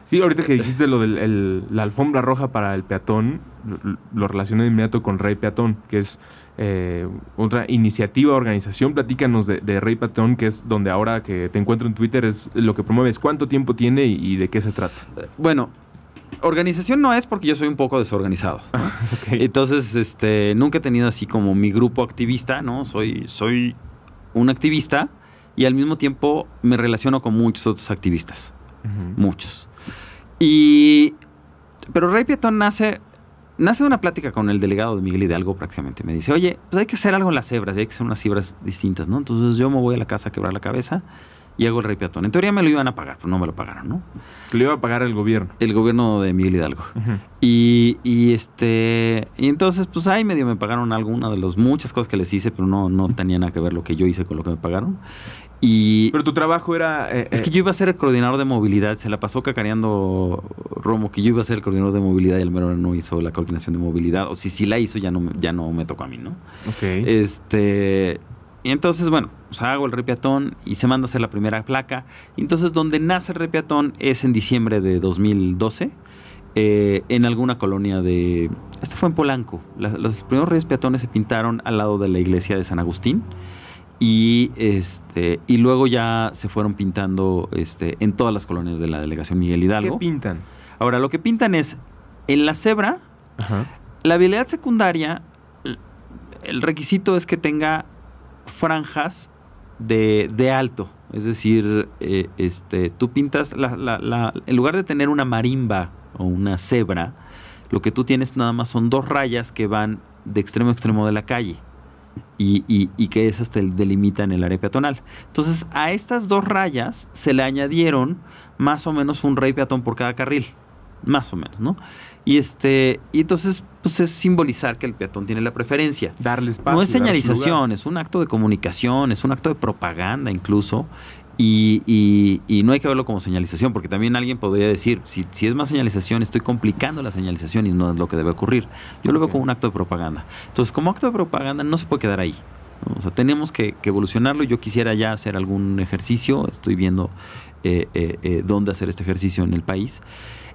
Sí, ahorita que dijiste lo de la alfombra roja para el peatón, lo, relacioné de inmediato con Rey Peatón, que es eh, otra iniciativa, organización. Platícanos de, Rey Peatón, que es donde ahora que te encuentro en Twitter es lo que promueves. ¿Cuánto tiempo tiene y, de qué se trata? Bueno, organización no es porque yo soy un poco desorganizado. Entonces, este, nunca he tenido así como mi grupo activista, ¿no? Soy, soy un activista y al mismo tiempo me relaciono con muchos otros activistas. Muchos. Y. Pero Rey Pietón nace nace una plática con el delegado de Miguel Hidalgo prácticamente. Me dice, oye, pues hay que hacer algo en las cebras, hay que hacer unas cebras distintas, ¿no? Entonces yo me voy a la casa a quebrar la cabeza y hago el rey peatón. En teoría me lo iban a pagar, pero no me lo pagaron, ¿no? Lo iba a pagar el gobierno. El gobierno de Miguel Hidalgo. y, y, este y entonces, pues ahí medio me pagaron alguna de las muchas cosas que les hice, pero no, no tenía nada que ver lo que yo hice con lo que me pagaron. Y pero tu trabajo era... Eh, es que eh, yo iba a ser el coordinador de movilidad. Se la pasó cacareando Romo que yo iba a ser el coordinador de movilidad y el mero no hizo la coordinación de movilidad. O si sí la hizo, ya no, ya no me tocó a mí, ¿no? Ok. Este... Y entonces, bueno, pues hago el repiatón y se manda a hacer la primera placa. Y entonces, donde nace el repiatón es en diciembre de 2012, eh, en alguna colonia de... Esto fue en Polanco. los primeros reyes peatones se pintaron al lado de la iglesia de San Agustín. Y, este, y luego ya se fueron pintando este, en todas las colonias de la delegación Miguel Hidalgo. ¿Qué pintan? Ahora, lo que pintan es en la cebra, la vialidad secundaria, el requisito es que tenga franjas de, de alto. Es decir, eh, este, tú pintas, en lugar de tener una marimba o una cebra, lo que tú tienes nada más son dos rayas que van de extremo a extremo de la calle y, y, que esas te delimitan el área peatonal. Entonces, a estas dos rayas se le añadieron más o menos un rey peatón por cada carril. Más o menos, ¿no? Y este, y entonces, pues es simbolizar que el peatón tiene la preferencia. Darle espacio. No es señalización, es un acto de comunicación, es un acto de propaganda incluso. Y, no hay que verlo como señalización, porque también alguien podría decir, si, si, es más señalización, estoy complicando la señalización y no es lo que debe ocurrir. Yo lo veo como un acto de propaganda. Entonces, como acto de propaganda no se puede quedar ahí. O sea, tenemos que, evolucionarlo. Yo quisiera ya hacer algún ejercicio, estoy viendo eh, eh, eh, dónde hacer este ejercicio en el país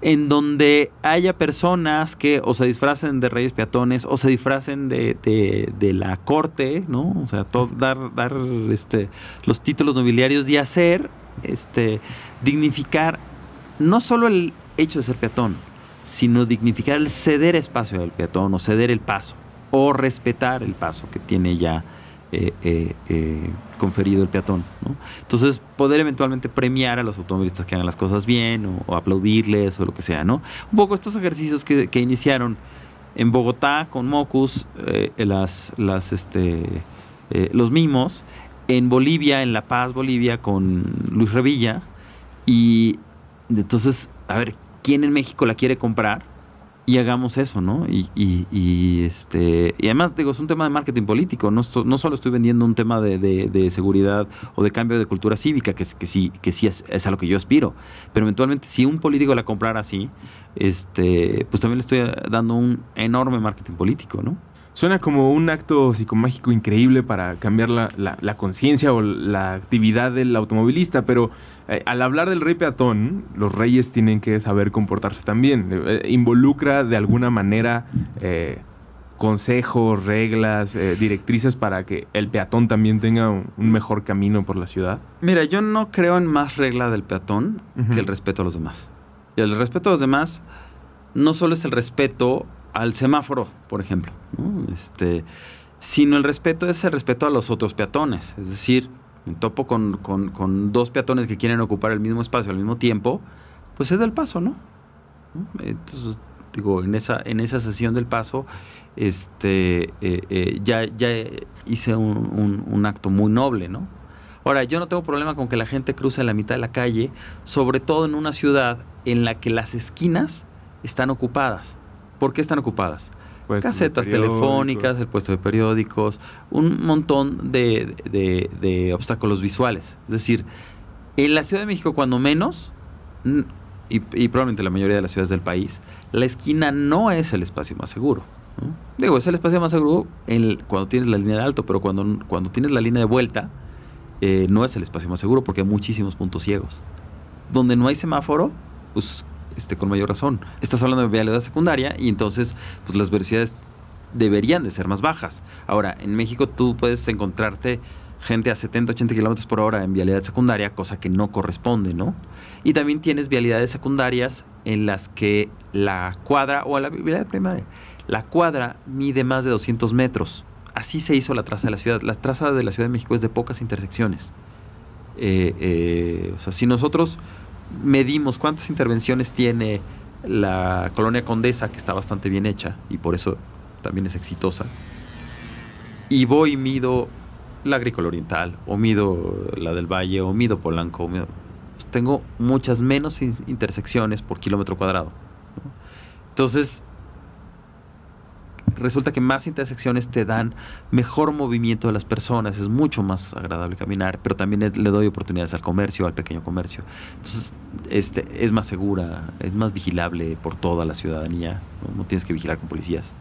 en donde haya personas que o se disfracen de reyes peatones o se disfracen de, de, la corte, ¿no? O sea, dar, dar este, los títulos nobiliarios y hacer, este, dignificar no solo el hecho de ser peatón, sino dignificar el ceder espacio al peatón o ceder el paso o respetar el paso que tiene ya eh, eh, eh, conferido el peatón. Entonces, poder eventualmente premiar a los automovilistas que hagan las cosas bien o, aplaudirles o lo que sea. ¿no? Un poco estos ejercicios que, iniciaron en Bogotá con Mocus, las, este, los mimos, en Bolivia, en La Paz, Bolivia, con Luis Revilla. Y entonces, a ver, ¿quién en México la quiere comprar? Y hagamos eso, ¿no? Y, y, este, y además, digo, es un tema de marketing político, no, no solo estoy vendiendo un tema de, de, seguridad o de cambio de cultura cívica, que, que sí, que sí es, a lo que yo aspiro, pero eventualmente si un político la comprara así, este, pues también le estoy dando un enorme marketing político, ¿no? Suena como un acto psicomágico increíble para cambiar la, la, conciencia o la actividad del automovilista, pero eh, al hablar del rey peatón, los reyes tienen que saber comportarse también. Eh, involucra de alguna manera eh, consejos, reglas, directrices para que el peatón también tenga un, mejor camino por la ciudad. Mira, yo no creo en más regla del peatón que el respeto a los demás. Y el respeto a los demás no solo es el respeto al semáforo, por ejemplo, este, sino el respeto es el respeto a los otros peatones. Es decir, me topo con, dos peatones que quieren ocupar el mismo espacio al mismo tiempo, pues es del paso, ¿no? Entonces, digo, en esa, en esa sesión del paso, este, eh, eh, ya, ya hice un, un, acto muy noble, ¿no? Ahora, yo no tengo problema con que la gente cruce la mitad de la calle, sobre todo en una ciudad en la que las esquinas están ocupadas. ¿Por qué están ocupadas? Casetas telefónicas, el puesto de periódicos, un montón de, obstáculos visuales. Es decir, en la Ciudad de México, cuando menos, y, probablemente la mayoría de las ciudades del país, la esquina no es el espacio más seguro. Digo, es el espacio más seguro cuando tienes la línea de alto, pero cuando, cuando tienes la línea de vuelta, eh, no es el espacio más seguro porque hay muchísimos puntos ciegos. Donde no hay semáforo, pues este, con mayor razón. Estás hablando de vialidad secundaria y entonces pues las velocidades deberían de ser más bajas. Ahora, en México tú puedes encontrarte gente a 70, 80 kilómetros por hora en vialidad secundaria, cosa que no corresponde, ¿no? Y también tienes vialidades secundarias en las que la cuadra, o la vialidad primaria, la cuadra mide más de 200 metros. Así se hizo la traza de la ciudad. La traza de la Ciudad de México es de pocas intersecciones. Eh, eh, o sea, si nosotros medimos cuántas intervenciones tiene la colonia Condesa, que está bastante bien hecha y por eso también es exitosa. Y voy y mido la agrícola oriental, o mido la del Valle, o mido Polanco. tengo muchas menos intersecciones por kilómetro cuadrado. Entonces, resulta que más intersecciones te dan mejor movimiento de las personas, es mucho más agradable caminar, pero también le doy oportunidades al comercio, al pequeño comercio. Entonces, este, es más segura, es más vigilable por toda la ciudadanía, no, tienes que vigilar con policías.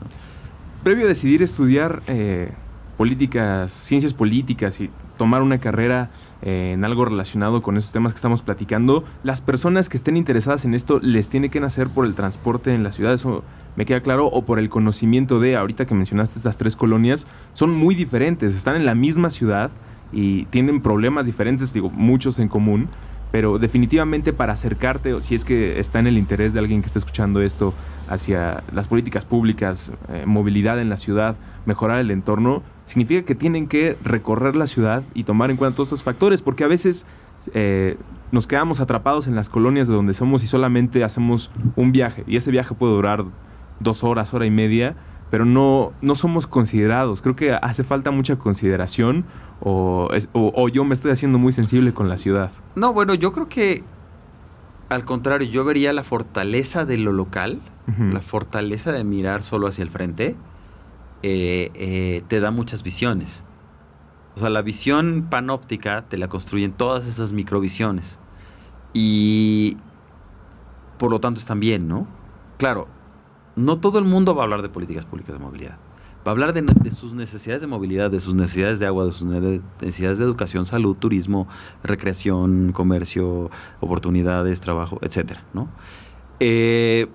Previo a decidir estudiar eh, políticas, ciencias políticas y tomar una carrera eh, en algo relacionado con esos temas que estamos platicando, las personas que estén interesadas en esto les tiene que nacer por el transporte en la ciudad, eso me queda claro, o por el conocimiento de, ahorita que mencionaste estas tres colonias, son muy diferentes, están en la misma ciudad y tienen problemas diferentes, digo, muchos en común, pero definitivamente para acercarte, si es que está en el interés de alguien que está escuchando esto, hacia las políticas públicas, eh, movilidad en la ciudad, mejorar el entorno, significa que tienen que recorrer la ciudad y tomar en cuenta todos estos factores, porque a veces eh, nos quedamos atrapados en las colonias de donde somos y solamente hacemos un viaje, y ese viaje puede durar dos horas, hora y media, pero no, no somos considerados. Creo que hace falta mucha consideración o, o, yo me estoy haciendo muy sensible con la ciudad. No, bueno, yo creo que al contrario, yo vería la fortaleza de lo local, la fortaleza de mirar solo hacia el frente, eh, eh, te da muchas visiones. O sea, la visión panóptica te la construyen todas esas microvisiones. Y por lo tanto están bien, ¿no? Claro, no todo el mundo va a hablar de políticas públicas de movilidad. Va a hablar de, sus necesidades de movilidad, de sus necesidades de agua, de sus necesidades de educación, salud, turismo, recreación, comercio, oportunidades, trabajo, etcétera, ¿no? Eh,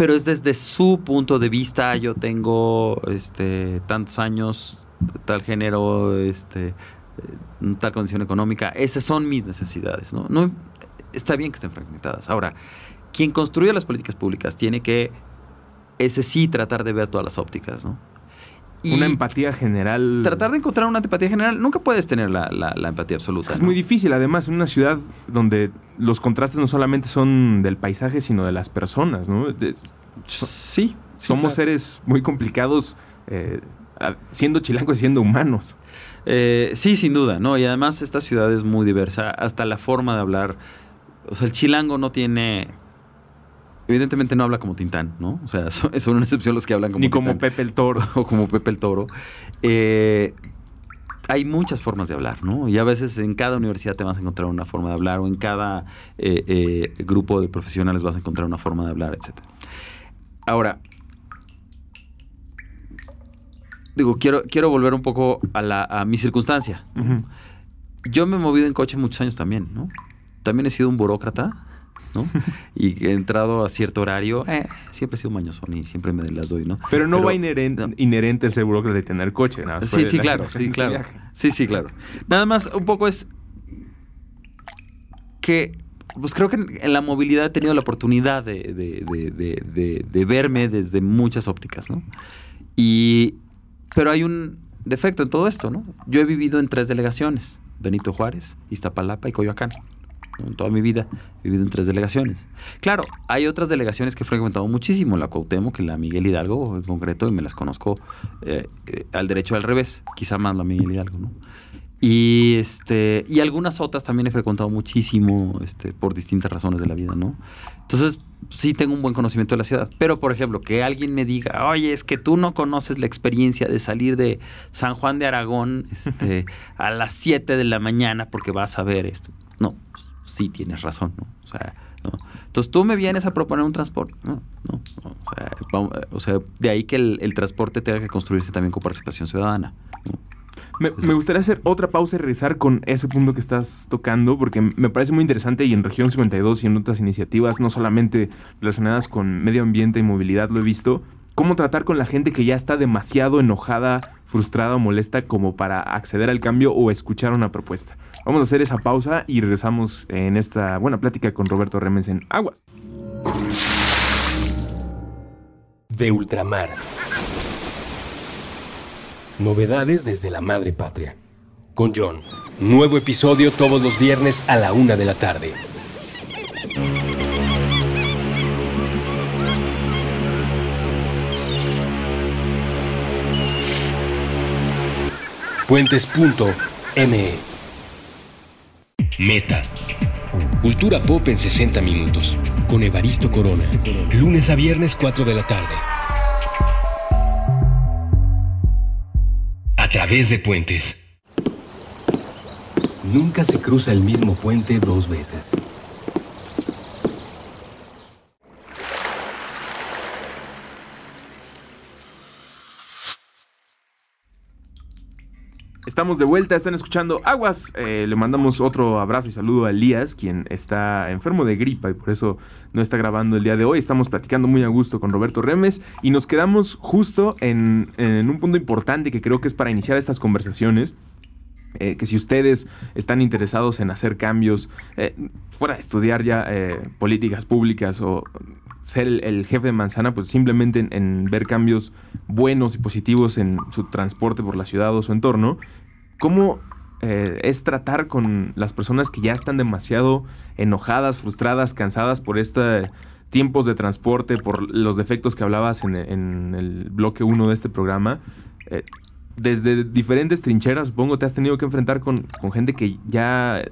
pero es desde su punto de vista. Yo tengo este, tantos años, tal género, este, eh, tal condición económica. Esas son mis necesidades, ¿no? no está bien que estén fragmentadas. Ahora, quien construye las políticas públicas tiene que, ese sí, tratar de ver todas las ópticas, ¿no? Una empatía general. Tratar de encontrar una empatía general, nunca puedes tener la, empatía absoluta. Es muy difícil, además, en una ciudad donde los contrastes no solamente son del paisaje, sino de las personas, ¿no? sí, Somos seres muy complicados, eh, siendo chilangos y siendo humanos. Eh, sí, sin duda, ¿no? Y además esta ciudad es muy diversa, hasta la forma de hablar. O sea, el chilango no tiene Evidentemente no habla como Tintán, ¿no? O sea, [LAUGHS] son, una excepción los que hablan como Ni como Pepe el Toro. [LAUGHS] O como Pepe el Toro. Eh, hay muchas formas de hablar, ¿no? Y a veces en cada universidad te vas a encontrar una forma de hablar, o en cada eh, eh, grupo de profesionales vas a encontrar una forma de hablar, etc. Ahora, digo, quiero, quiero volver un poco a, mi circunstancia. Yo me he movido en coche muchos años también, ¿no? También he sido un burócrata ¿no? [LAUGHS] y he entrado a cierto horario, eh, siempre he sido mañosón y siempre me las doy, ¿no? Pero no va inherente, inherente el seguro de tener coche, nada Sí, sí, claro, sí, claro. Sí, sí, claro. Nada más, un poco es que, pues creo que en la movilidad he tenido la oportunidad de, de verme desde muchas ópticas, ¿no? Y, pero hay un defecto en todo esto, ¿no? Yo he vivido en tres delegaciones, Benito Juárez, Iztapalapa y Coyoacán en toda mi vida he vivido en tres delegaciones. Claro, hay otras delegaciones que he frecuentado muchísimo, la Cuauhtémoc que la Miguel Hidalgo en concreto, y me las conozco eh, eh, al derecho al revés, quizá más la Miguel Hidalgo, ¿no? Y, este, y algunas otras también he frecuentado muchísimo este, por distintas razones de la vida, ¿no? Entonces, sí tengo un buen conocimiento de la ciudad. Pero, por ejemplo, que alguien me diga, oye, es que tú no conoces la experiencia de salir de San Juan de Aragón este, [LAUGHS] a las 7 de la mañana porque vas a ver esto. Sí tienes razón, ¿no? O sea, ¿no? Entonces tú me vienes a proponer un transporte, no, no, o, sea, de ahí que el, transporte tenga que construirse también con participación ciudadana. Me, gustaría hacer otra pausa y regresar con ese punto que estás tocando, porque me parece muy interesante y en Región 52 y en otras iniciativas, no solamente relacionadas con medio ambiente y movilidad, lo he visto, cómo tratar con la gente que ya está demasiado enojada, frustrada o molesta como para acceder al cambio o escuchar una propuesta. Vamos a hacer esa pausa y regresamos en esta buena plática con Roberto Remes en Aguas. De ultramar. Novedades desde la madre patria. Con John. Nuevo episodio todos los viernes a la una de la tarde. Puentes.me Meta. Cultura pop en 60 minutos. Con Evaristo Corona. Lunes a viernes 4 de la tarde. A través de puentes. Nunca se cruza el mismo puente dos veces. Estamos de vuelta, están escuchando Aguas. Eh, le mandamos otro abrazo y saludo a Elías, quien está enfermo de gripa y por eso no está grabando el día de hoy. Estamos platicando muy a gusto con Roberto Remes y nos quedamos justo en, un punto importante que creo que es para iniciar estas conversaciones. Eh, que si ustedes están interesados en hacer cambios, eh, fuera de estudiar ya políticas públicas o ser el, jefe de manzana, pues simplemente en, ver cambios buenos y positivos en su transporte por la ciudad o su entorno, ¿cómo eh, es tratar con las personas que ya están demasiado enojadas, frustradas, cansadas por estos tiempos de transporte, por los defectos que hablabas en, el bloque 1 de este programa? Eh, desde diferentes trincheras, supongo, te has tenido que enfrentar con, gente que ya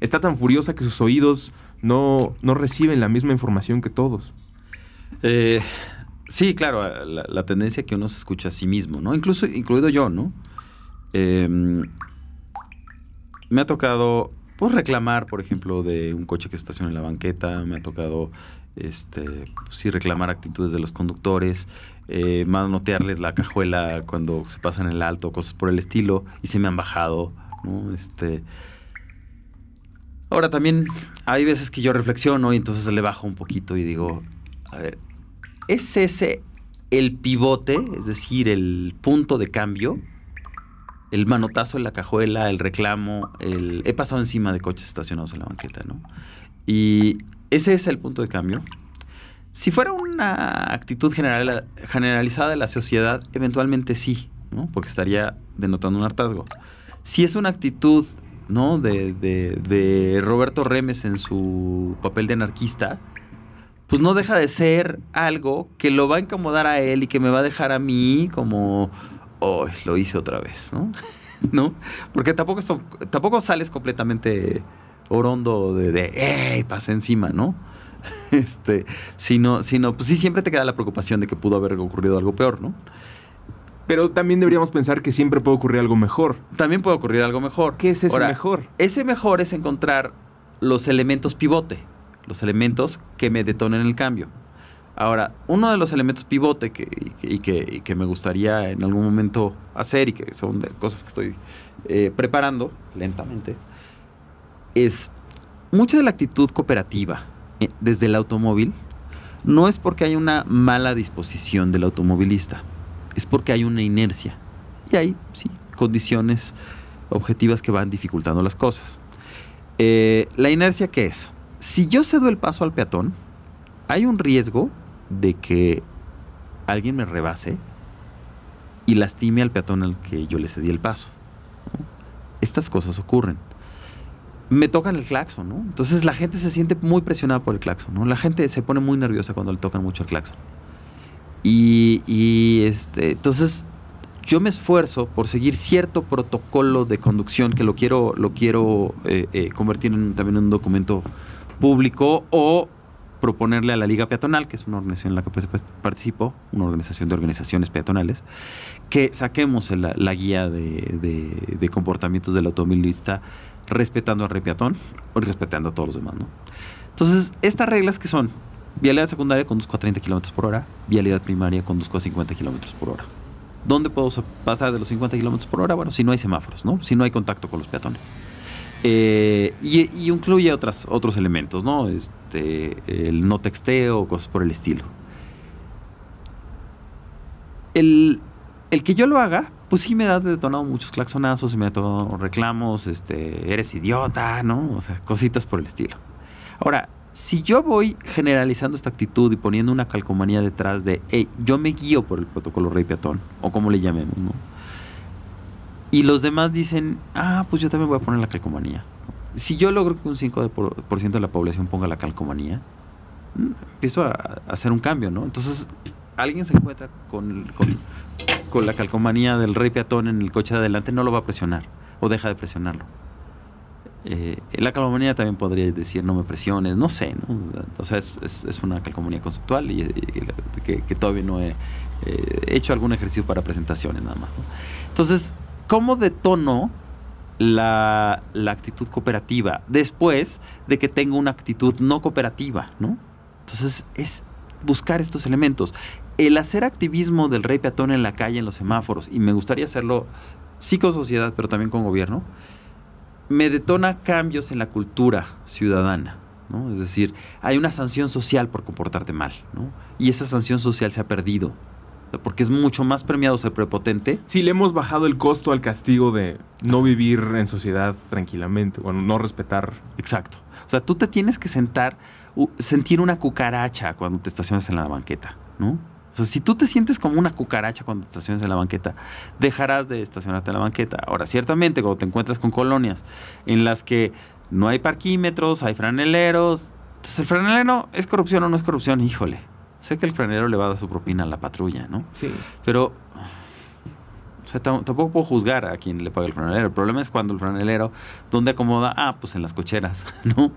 está tan furiosa que sus oídos no, no reciben la misma información que todos. Eh, sí, claro, la, tendencia que uno se escucha a sí mismo, ¿no? Incluso, incluido yo, ¿no? Em, me ha tocado, pues, reclamar, por ejemplo, de un coche que estaciona en la banqueta, me ha tocado, este, pues, sí, reclamar actitudes de los conductores, eh, manotearles la cajuela cuando se pasan el alto, cosas por el estilo, y se me han bajado. Este... Ahora también hay veces que yo reflexiono y entonces le bajo un poquito y digo, a ver, ¿es ese el pivote, es decir, el punto de cambio? El manotazo en la cajuela, el reclamo, el... He pasado encima de coches estacionados en la banqueta, ¿no? Y ese es el punto de cambio. Si fuera una actitud general, generalizada de la sociedad, eventualmente sí, ¿no? Porque estaría denotando un hartazgo. Si es una actitud, ¿no? De, de Roberto Remes en su papel de anarquista, pues no deja de ser algo que lo va a incomodar a él y que me va a dejar a mí como, oh, lo hice otra vez, ¿no? [LAUGHS] ¿No? Porque tampoco, tampoco sales completamente orondo de, de ¡hey! Pasé encima, ¿no? [LAUGHS] Este, sino, sino, pues sí, siempre te queda la preocupación de que pudo haber ocurrido algo peor, ¿no? Pero también deberíamos pensar que siempre puede ocurrir algo mejor. También puede ocurrir algo mejor. ¿Qué es ese mejor? Ese mejor es encontrar los elementos pivote los elementos que me detonen el cambio. Ahora, uno de los elementos pivote que, y, que, me gustaría en algún momento hacer y que son cosas que estoy eh, preparando lentamente, es mucha de la actitud cooperativa eh, desde el automóvil no es porque hay una mala disposición del automovilista, es porque hay una inercia. Y hay, sí, condiciones objetivas que van dificultando las cosas. Eh, ¿La inercia qué es? Si yo cedo el paso al peatón, hay un riesgo de que alguien me rebase y lastime al peatón al que yo le cedí el paso. Estas cosas ocurren. Me tocan el claxon, ¿no? Entonces la gente se siente muy presionada por el claxon, ¿no? La gente se pone muy nerviosa cuando le tocan mucho el claxon. Y, este, entonces yo me esfuerzo por seguir cierto protocolo de conducción que lo quiero, lo quiero eh, eh, convertir en, también en un documento público o proponerle a la Liga Peatonal, que es una organización en la que pues, pues, participo, una organización de organizaciones peatonales, que saquemos la, guía de, comportamientos del automovilista respetando al rey peatón o respetando a todos los demás. ¿no? Entonces, estas reglas que son, vialidad secundaria conduzco a 30 kilómetros por hora, vialidad primaria conduzco a 50 kilómetros por hora. ¿Dónde puedo pasar de los 50 kilómetros por hora? Bueno, si no hay semáforos, ¿no? Si no hay contacto con los peatones. Eh, y, incluye otras, otros elementos, ¿no? Este, el no texteo, cosas por el estilo. El, que yo lo haga, pues sí me ha detonado muchos claxonazos, me ha detonado reclamos, este, eres idiota, ¿no? O sea, cositas por el estilo. Ahora, si yo voy generalizando esta actitud y poniendo una calcomanía detrás de, hey, yo me guío por el protocolo rey peatón, o como le llamemos, ¿no? Y los demás dicen, ah, pues yo también voy a poner la calcomanía. Si yo logro que un 5% de la población ponga la calcomanía, mm, empiezo a, hacer un cambio, ¿no? Entonces, alguien se encuentra con, con, con la calcomanía del rey peatón en el coche de adelante, no lo va a presionar o deja de presionarlo. Eh, la calcomanía también podría decir no me presiones, no sé, ¿no? O sea, es, es, una calcomanía conceptual y, que, que, todavía no he eh, hecho algún ejercicio para presentaciones nada más. Entonces, ¿cómo detono la, la, actitud cooperativa después de que tengo una actitud no cooperativa, ¿no? Entonces, es buscar estos elementos. El hacer activismo del rey peatón en la calle, en los semáforos, y me gustaría hacerlo sí con sociedad, pero también con gobierno, me detona cambios en la cultura ciudadana. ¿no? Es decir, hay una sanción social por comportarte mal, ¿no? Y esa sanción social se ha perdido. Porque es mucho más premiado ser prepotente. Sí, le hemos bajado el costo al castigo de no vivir en sociedad tranquilamente, bueno, no respetar. Exacto. O sea, tú te tienes que sentar, sentir una cucaracha cuando te estacionas en la banqueta, ¿no? O sea, si tú te sientes como una cucaracha cuando te estacionas en la banqueta, dejarás de estacionarte en la banqueta. Ahora, ciertamente, cuando te encuentras con colonias en las que no hay parquímetros, hay franeleros, entonces el franelero es corrupción o no es corrupción, híjole. Sé que el franelero le va a dar su propina a la patrulla, ¿no? Sí. Pero o sea, tampoco puedo juzgar a quien le paga el franelero. El problema es cuando el franelero, ¿dónde acomoda? Ah, pues en las cocheras, [LAUGHS] ¿no?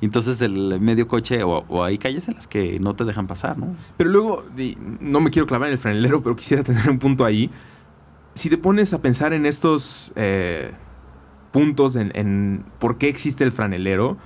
Entonces el medio coche, o, hay calles en las que no te dejan pasar, ¿no? Pero luego, no me quiero clavar en el franelero, pero quisiera tener un punto ahí. Si te pones a pensar en estos eh, puntos, en, en por qué existe el franelero,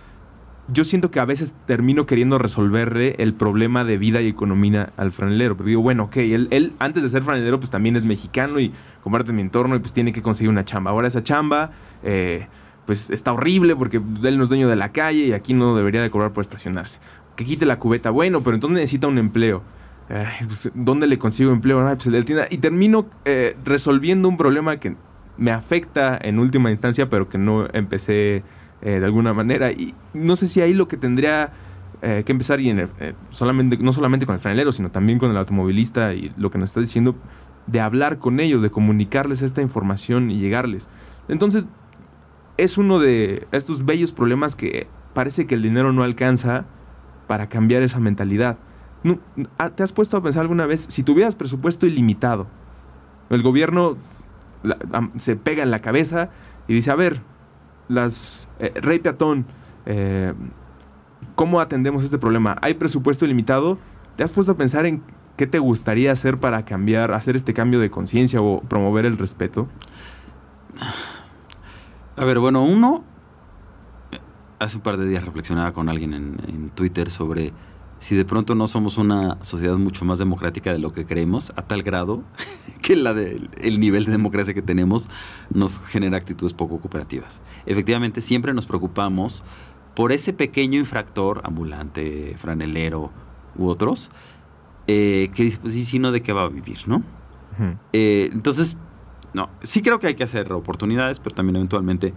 yo siento que a veces termino queriendo resolverle el problema de vida y economía al franelero. Pero digo, bueno, ok, él, él antes de ser franelero pues también es mexicano y comparte mi entorno y pues tiene que conseguir una chamba. Ahora esa chamba eh, pues está horrible porque pues, él no es dueño de la calle y aquí no debería de cobrar por estacionarse. Que quite la cubeta, bueno, pero entonces necesita un empleo. Pues, ¿Dónde le consigo empleo? pues. Y termino eh, resolviendo un problema que me afecta en última instancia, pero que no empecé eh, de alguna manera. Y no sé si ahí lo que tendría eh, que empezar, y en eh, solamente, no solamente con el franelero, sino también con el automovilista y lo que nos está diciendo, de hablar con ellos, de comunicarles esta información y llegarles. Entonces, es uno de estos bellos problemas que parece que el dinero no alcanza para cambiar esa mentalidad. Ah, ¿Te has puesto a pensar alguna vez, si tuvieras presupuesto ilimitado, el gobierno se pega en la cabeza y dice, a ver, las eh, Rey Peatón, eh, ¿cómo atendemos este problema? ¿Hay presupuesto ilimitado? ¿Te has puesto a pensar en qué te gustaría hacer para cambiar, hacer este cambio de conciencia o promover el respeto? A ver, bueno, uno, hace un par de días reflexionaba con alguien en Twitter sobre si de pronto no somos una sociedad mucho más democrática de lo que creemos, a tal grado [LAUGHS] que la el nivel de democracia que tenemos nos genera actitudes poco cooperativas. Efectivamente, siempre nos preocupamos por ese pequeño infractor, ambulante, franelero u otros, eh, que pues, sí, no de qué va a vivir, ¿no? Eh, entonces, no, sí creo que hay que hacer oportunidades, pero también eventualmente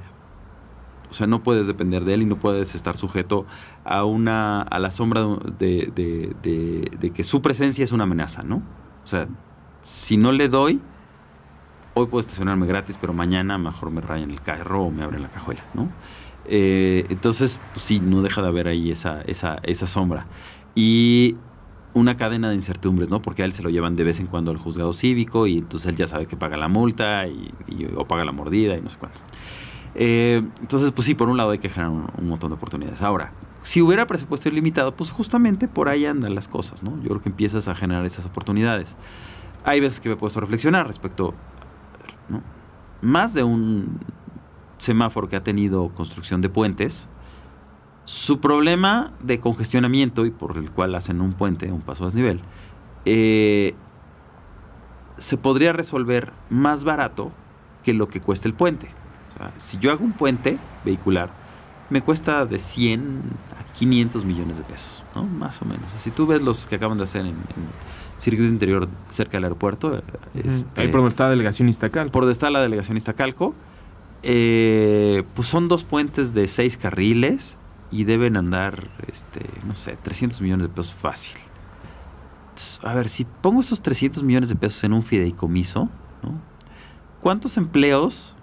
sea, no puedes depender de él y no puedes estar sujeto a una a la sombra de, de, que su presencia es una amenaza, ¿no? O sea, si no le doy, hoy puedo estacionarme gratis, pero mañana mejor me rayan el carro o me abren la cajuela, ¿no? Eh, entonces, pues sí, no deja de haber ahí esa, esa, esa sombra. Y una cadena de incertidumbres, ¿no? Porque a él se lo llevan de vez en cuando al juzgado cívico y entonces él ya sabe que paga la multa y, o paga la mordida y no sé cuánto. Eh, entonces, pues sí, por un lado hay que generar un, montón de oportunidades. Ahora, si hubiera presupuesto ilimitado, pues justamente por ahí andan las cosas, ¿no? Yo creo que empiezas a generar esas oportunidades. Hay veces que me he puesto a reflexionar respecto, ¿no? Más de un semáforo que ha tenido construcción de puentes, su problema de congestionamiento y por el cual hacen un puente, un paso a desnivel, eh, se podría resolver más barato que lo que cuesta el puente si yo hago un puente vehicular, me cuesta de 100 a 500 millones de pesos, ¿no? Más o menos. Si tú ves los que acaban de hacer en, en de interior cerca del aeropuerto. Eh, este, Ahí por donde está la delegación Iztacalco. Por donde está la delegación Iztacalco. Eh, pues son dos puentes de seis carriles y deben andar, este, no sé, 300 millones de pesos fácil. a ver, si pongo esos 300 millones de pesos en un fideicomiso, ¿no? ¿cuántos empleos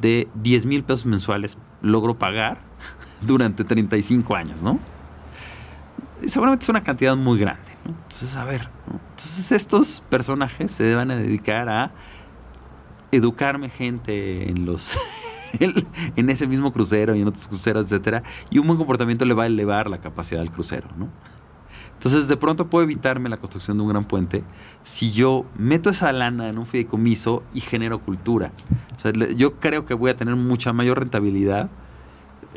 de 10 mil pesos mensuales logro pagar [LAUGHS] durante 35 años, ¿no? seguramente es una cantidad muy grande. Entonces, a ver, entonces estos personajes se van a dedicar a educarme gente en los [LAUGHS] en ese mismo crucero y en otros cruceros, etcétera, y un buen comportamiento le va a elevar la capacidad del crucero, ¿no? Entonces, de pronto puedo evitarme la construcción de un gran puente si yo meto esa lana en un fideicomiso y genero cultura. O sea, yo creo que voy a tener mucha mayor rentabilidad.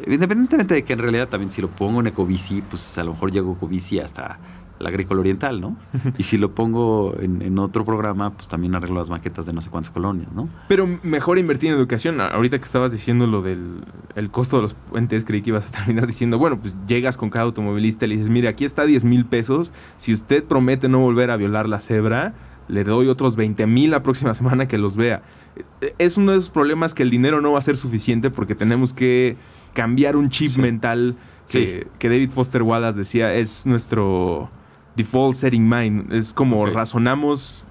Independientemente de que en realidad también si lo pongo en Ecobici, pues a lo mejor llego Ecobici hasta la agrícola oriental, ¿no? [LAUGHS] Y si lo pongo en, otro programa, pues también arreglo las maquetas de no sé cuántas colonias, ¿no? Pero mejor invertir en educación. Ahorita que estabas diciendo lo del el costo de los puentes, creí que ibas a [LAUGHS] terminar diciendo, bueno, pues llegas con cada automovilista y le dices, mire, aquí está 10 mil pesos. Si usted promete no volver a violar la cebra, le doy otros 20 mil la próxima [LAUGHS] semana que los vea. Es uno de esos problemas que el dinero no va a ser suficiente porque tenemos que cambiar un chip mental que, que David Foster Wallace decía es nuestro default setting mind. Es como razonamos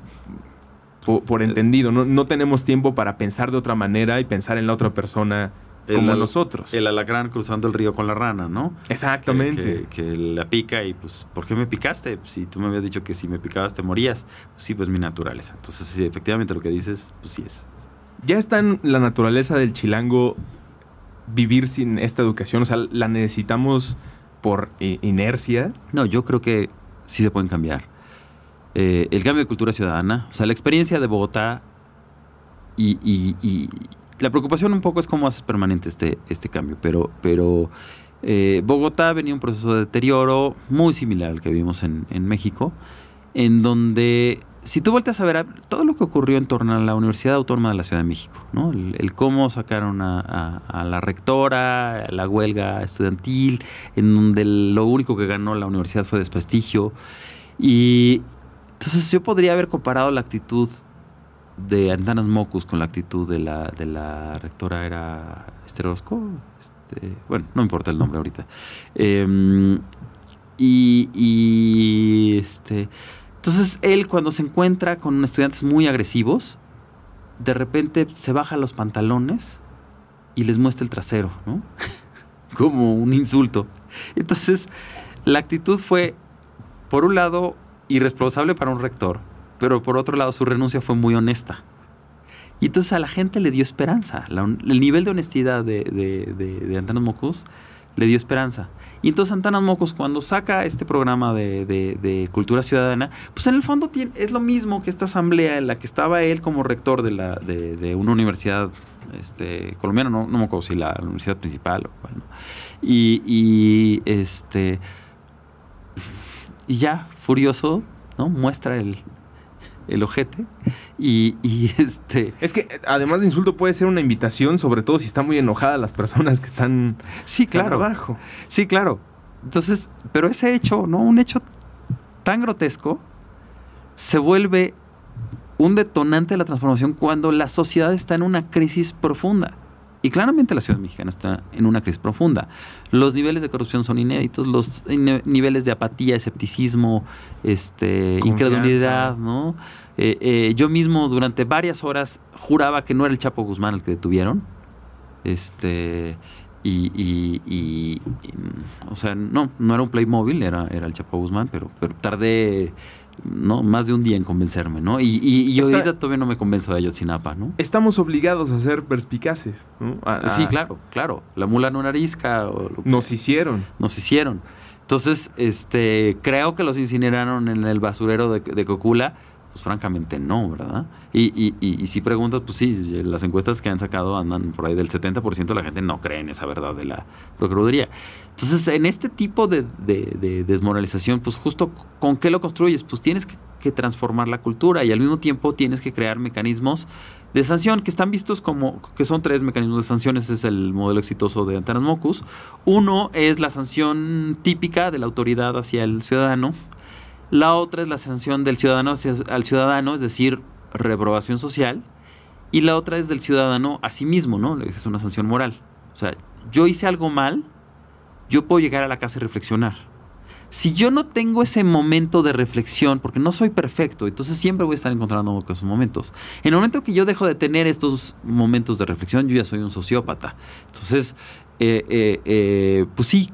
por, entendido. No, tenemos tiempo para pensar de otra manera y pensar en la otra persona como nosotros. El alacrán cruzando el río con la rana, ¿no? Exactamente. Que, la pica y pues, ¿por qué me picaste? Si tú me habías dicho que si me picabas te morías. Pues sí, pues mi naturaleza. Entonces, sí, efectivamente lo que dices, pues sí es. Ya está en la naturaleza del chilango vivir sin esta educación. O sea, la necesitamos por inercia. No, yo creo que sí se pueden cambiar. Eh, el cambio de cultura ciudadana, o sea, la experiencia de Bogotá y, la preocupación un poco es cómo haces permanente este, este cambio, pero, pero eh, Bogotá venía un proceso de deterioro muy similar al que vivimos en, México, en donde si tú volteas a ver todo lo que ocurrió en torno a la Universidad Autónoma de la Ciudad de México, ¿no? el, cómo sacaron a, la rectora, la huelga estudiantil, en donde lo único que ganó la universidad fue desprestigio. Y entonces yo podría haber comparado la actitud de Antanas Mocus con la actitud de la, de la rectora, era Esther este, bueno, no importa el nombre ahorita. Em, y, y este entonces él cuando se encuentra con estudiantes muy agresivos, de repente se baja los pantalones y les muestra el trasero, ¿no? [LAUGHS] Como un insulto. Entonces, la actitud fue, por un lado, irresponsable para un rector, pero por otro lado, su renuncia fue muy honesta. Y entonces a la gente le dio esperanza. el nivel de honestidad de, de, de, Mocus le dio esperanza. Y entonces Santana Mocos, cuando saca este programa de, cultura ciudadana, pues en el fondo es lo mismo que esta asamblea en la que estaba él como rector de, la, de, una universidad este, colombiana, no, no me acuerdo si la, universidad principal o cuál, y, y, este. Y ya, furioso, ¿no? Muestra el, el ojete. Y, [LAUGHS] este. Es que además de insulto puede ser una invitación, sobre todo si están muy enojadas las personas que están. Sí, claro. Abajo. Sí, claro. Entonces, pero ese hecho, ¿no? Un hecho tan grotesco se vuelve un detonante de la transformación cuando la sociedad está en una crisis profunda. Y claramente la ciudad mexicana está en una crisis profunda. Los niveles de corrupción son inéditos, los niveles de apatía, escepticismo, este, incredulidad, ¿no? Eh, eh, yo mismo durante varias horas juraba que no era el Chapo Guzmán el que detuvieron. Este. Y, y, o sea, no, no era un Playmobil, era, era el Chapo Guzmán, pero, pero tardé ¿no? Más de un día en convencerme, ¿no? Y, y, ahorita todavía no me convenzo de Ayotzinapa, ¿no? Estamos obligados a ser perspicaces, ¿no? sí, claro, claro. La mula no narizca. Nos hicieron. Nos hicieron. Entonces, este, creo que los incineraron en el basurero de, de Cocula pues francamente no, ¿verdad? Y, y, y, si preguntas, pues sí, las encuestas que han sacado andan por ahí del 70% de la gente no cree en esa verdad de la Procuraduría. Entonces, en este tipo de, desmoralización, pues justo con qué lo construyes? Pues tienes que, transformar la cultura y al mismo tiempo tienes que crear mecanismos de sanción que están vistos como, que son tres mecanismos de sanciones, es el modelo exitoso de Antanas Mocus. Uno es la sanción típica de la autoridad hacia el ciudadano, la otra es la sanción del ciudadano al ciudadano, es decir, reprobación social. Y la otra es del ciudadano a sí mismo, ¿no? Es una sanción moral. O sea, yo hice algo mal, yo puedo llegar a la casa y reflexionar. Si yo no tengo ese momento de reflexión, porque no soy perfecto, entonces siempre voy a estar encontrando esos momentos. En el momento que yo dejo de tener estos momentos de reflexión, yo ya soy un sociópata. Entonces, eh, eh, eh, pues sí,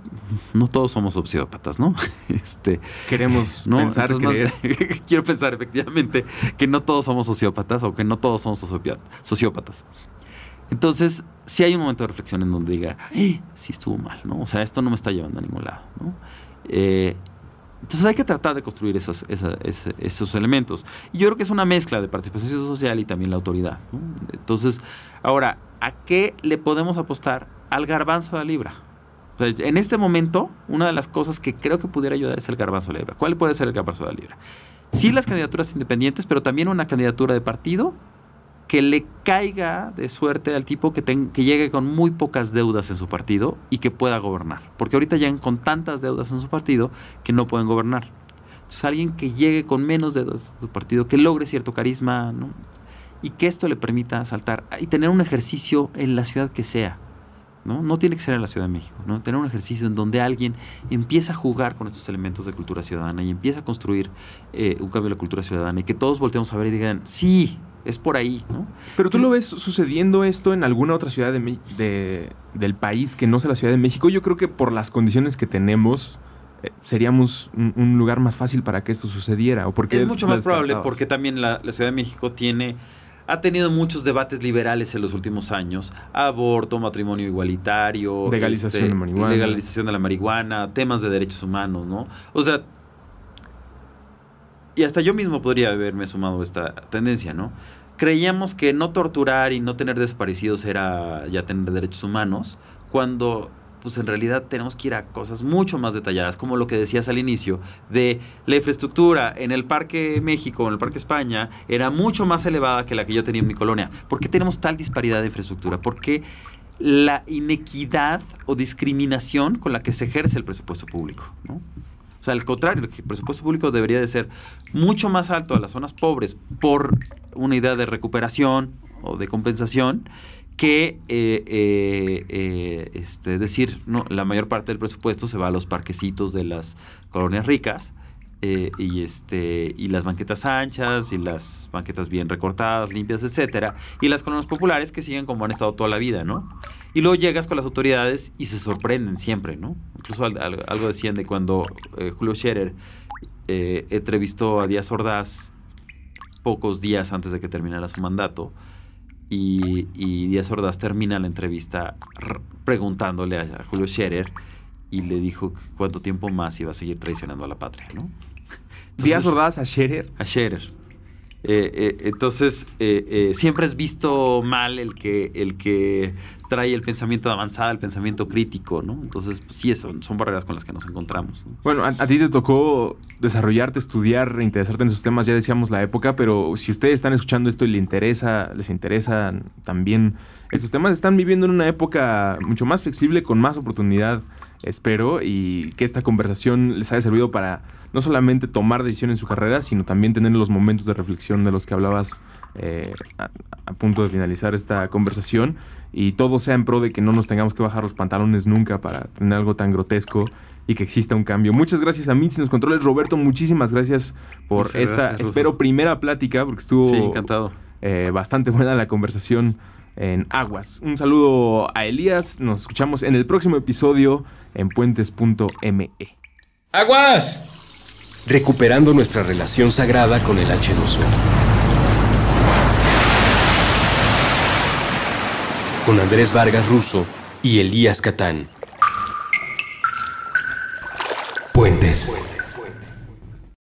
no todos somos sociópatas, ¿no? [LAUGHS] Este, Queremos pensar, [LAUGHS] quiero pensar efectivamente que no todos somos sociópatas o que no todos somos sociópatas. Entonces, si hay un momento de reflexión en donde diga, sí estuvo mal, ¿no? O sea, esto no me está llevando a ningún lado, ¿no? Eh, entonces hay que tratar de construir esos, esos, elementos. Y yo creo que es una mezcla de participación social y también la autoridad. Entonces, ahora, ¿a qué le podemos apostar? Al garbanzo de la libra. En este momento, una de las cosas que creo que pudiera ayudar es el garbanzo de libra. ¿Cuál puede ser el garbanzo de libra? Sí las candidaturas independientes, pero también una candidatura de partido que le caiga de suerte al tipo que, que llegue con muy pocas deudas en su partido y que pueda gobernar. Porque ahorita llegan con tantas deudas en su partido que no pueden gobernar. Entonces alguien que llegue con menos deudas en su partido, que logre cierto carisma, y que esto le permita saltar y tener un ejercicio en la ciudad que sea. ¿No? no tiene que ser en la Ciudad de México, ¿no? tener un ejercicio en donde alguien empieza a jugar con estos elementos de cultura ciudadana y empieza a construir eh, un cambio de la cultura ciudadana y que todos volteemos a ver y digan, sí, es por ahí, ¿no? Pero tú lo ves sucediendo esto en alguna otra ciudad de, del país que no sea la Ciudad de México. Yo creo que por las condiciones que tenemos eh, seríamos un, lugar más fácil para que esto sucediera. ¿o porque es mucho más probable porque también la, Ciudad de México tiene ha tenido muchos debates liberales en los últimos años. Aborto, matrimonio igualitario. Legalización este, de marihuana. Legalización de la marihuana, temas de derechos humanos, ¿no? O sea, y hasta yo mismo podría haberme sumado a esta tendencia, ¿no? Creíamos que no torturar y no tener desaparecidos era ya tener derechos humanos, cuando pues en realidad tenemos que ir a cosas mucho más detalladas, como lo que decías al inicio, de la infraestructura en el Parque México, en el Parque España, era mucho más elevada que la que yo tenía en mi colonia. ¿Por qué tenemos tal disparidad de infraestructura? ¿Por qué la inequidad o discriminación con la que se ejerce el presupuesto público? O sea, al contrario, el presupuesto público debería de ser mucho más alto a las zonas pobres por una idea de recuperación o de compensación que eh, eh, eh, este, decir, no, la mayor parte del presupuesto se va a los parquecitos de las colonias ricas y, este, y las banquetas anchas y las banquetas bien recortadas, limpias, etcétera, y las colonias populares que siguen como han estado toda la vida, ¿no? Y luego llegas con las autoridades y se sorprenden siempre, ¿no? Incluso algo decían de cuando eh, Julio Scherer eh, entrevistó a Díaz Ordaz pocos días antes de que terminara su mandato. Y, Díaz Ordaz termina la entrevista preguntándole a, Julio Scherer y le dijo cuánto tiempo más iba a seguir traicionando a la patria, ¿no? Díaz Ordaz a Scherer. A Scherer. Eh, eh, entonces, eh, siempre es visto mal el que, el que trae el pensamiento de avanzada, el pensamiento crítico, ¿no? Entonces, pues, sí, son, son barreras con las que nos encontramos. Bueno, a, ti te tocó desarrollarte, estudiar, interesarte en esos temas, ya decíamos la época, pero si ustedes están escuchando esto y les interesa, les interesan también estos temas, están viviendo en una época mucho más flexible, con más oportunidad espero, y que esta conversación les haya servido para no solamente tomar decisiones en su carrera, sino también tener los momentos de reflexión de los que hablabas eh, a, punto de finalizar esta conversación y todo sea en pro de que no nos tengamos que bajar los pantalones nunca para tener algo tan grotesco y que exista un cambio. Muchas gracias a Mitz nos controles. Roberto, muchísimas gracias por esta, espero, primera plática, porque estuvo encantado. Eh, bastante buena la conversación en Aguas. Un saludo a Elías, nos escuchamos en el próximo episodio en puentes.me. ¡Aguas! Recuperando nuestra relación sagrada con el H2O. Con Andrés Vargas Russo y Elías Catán. Puentes.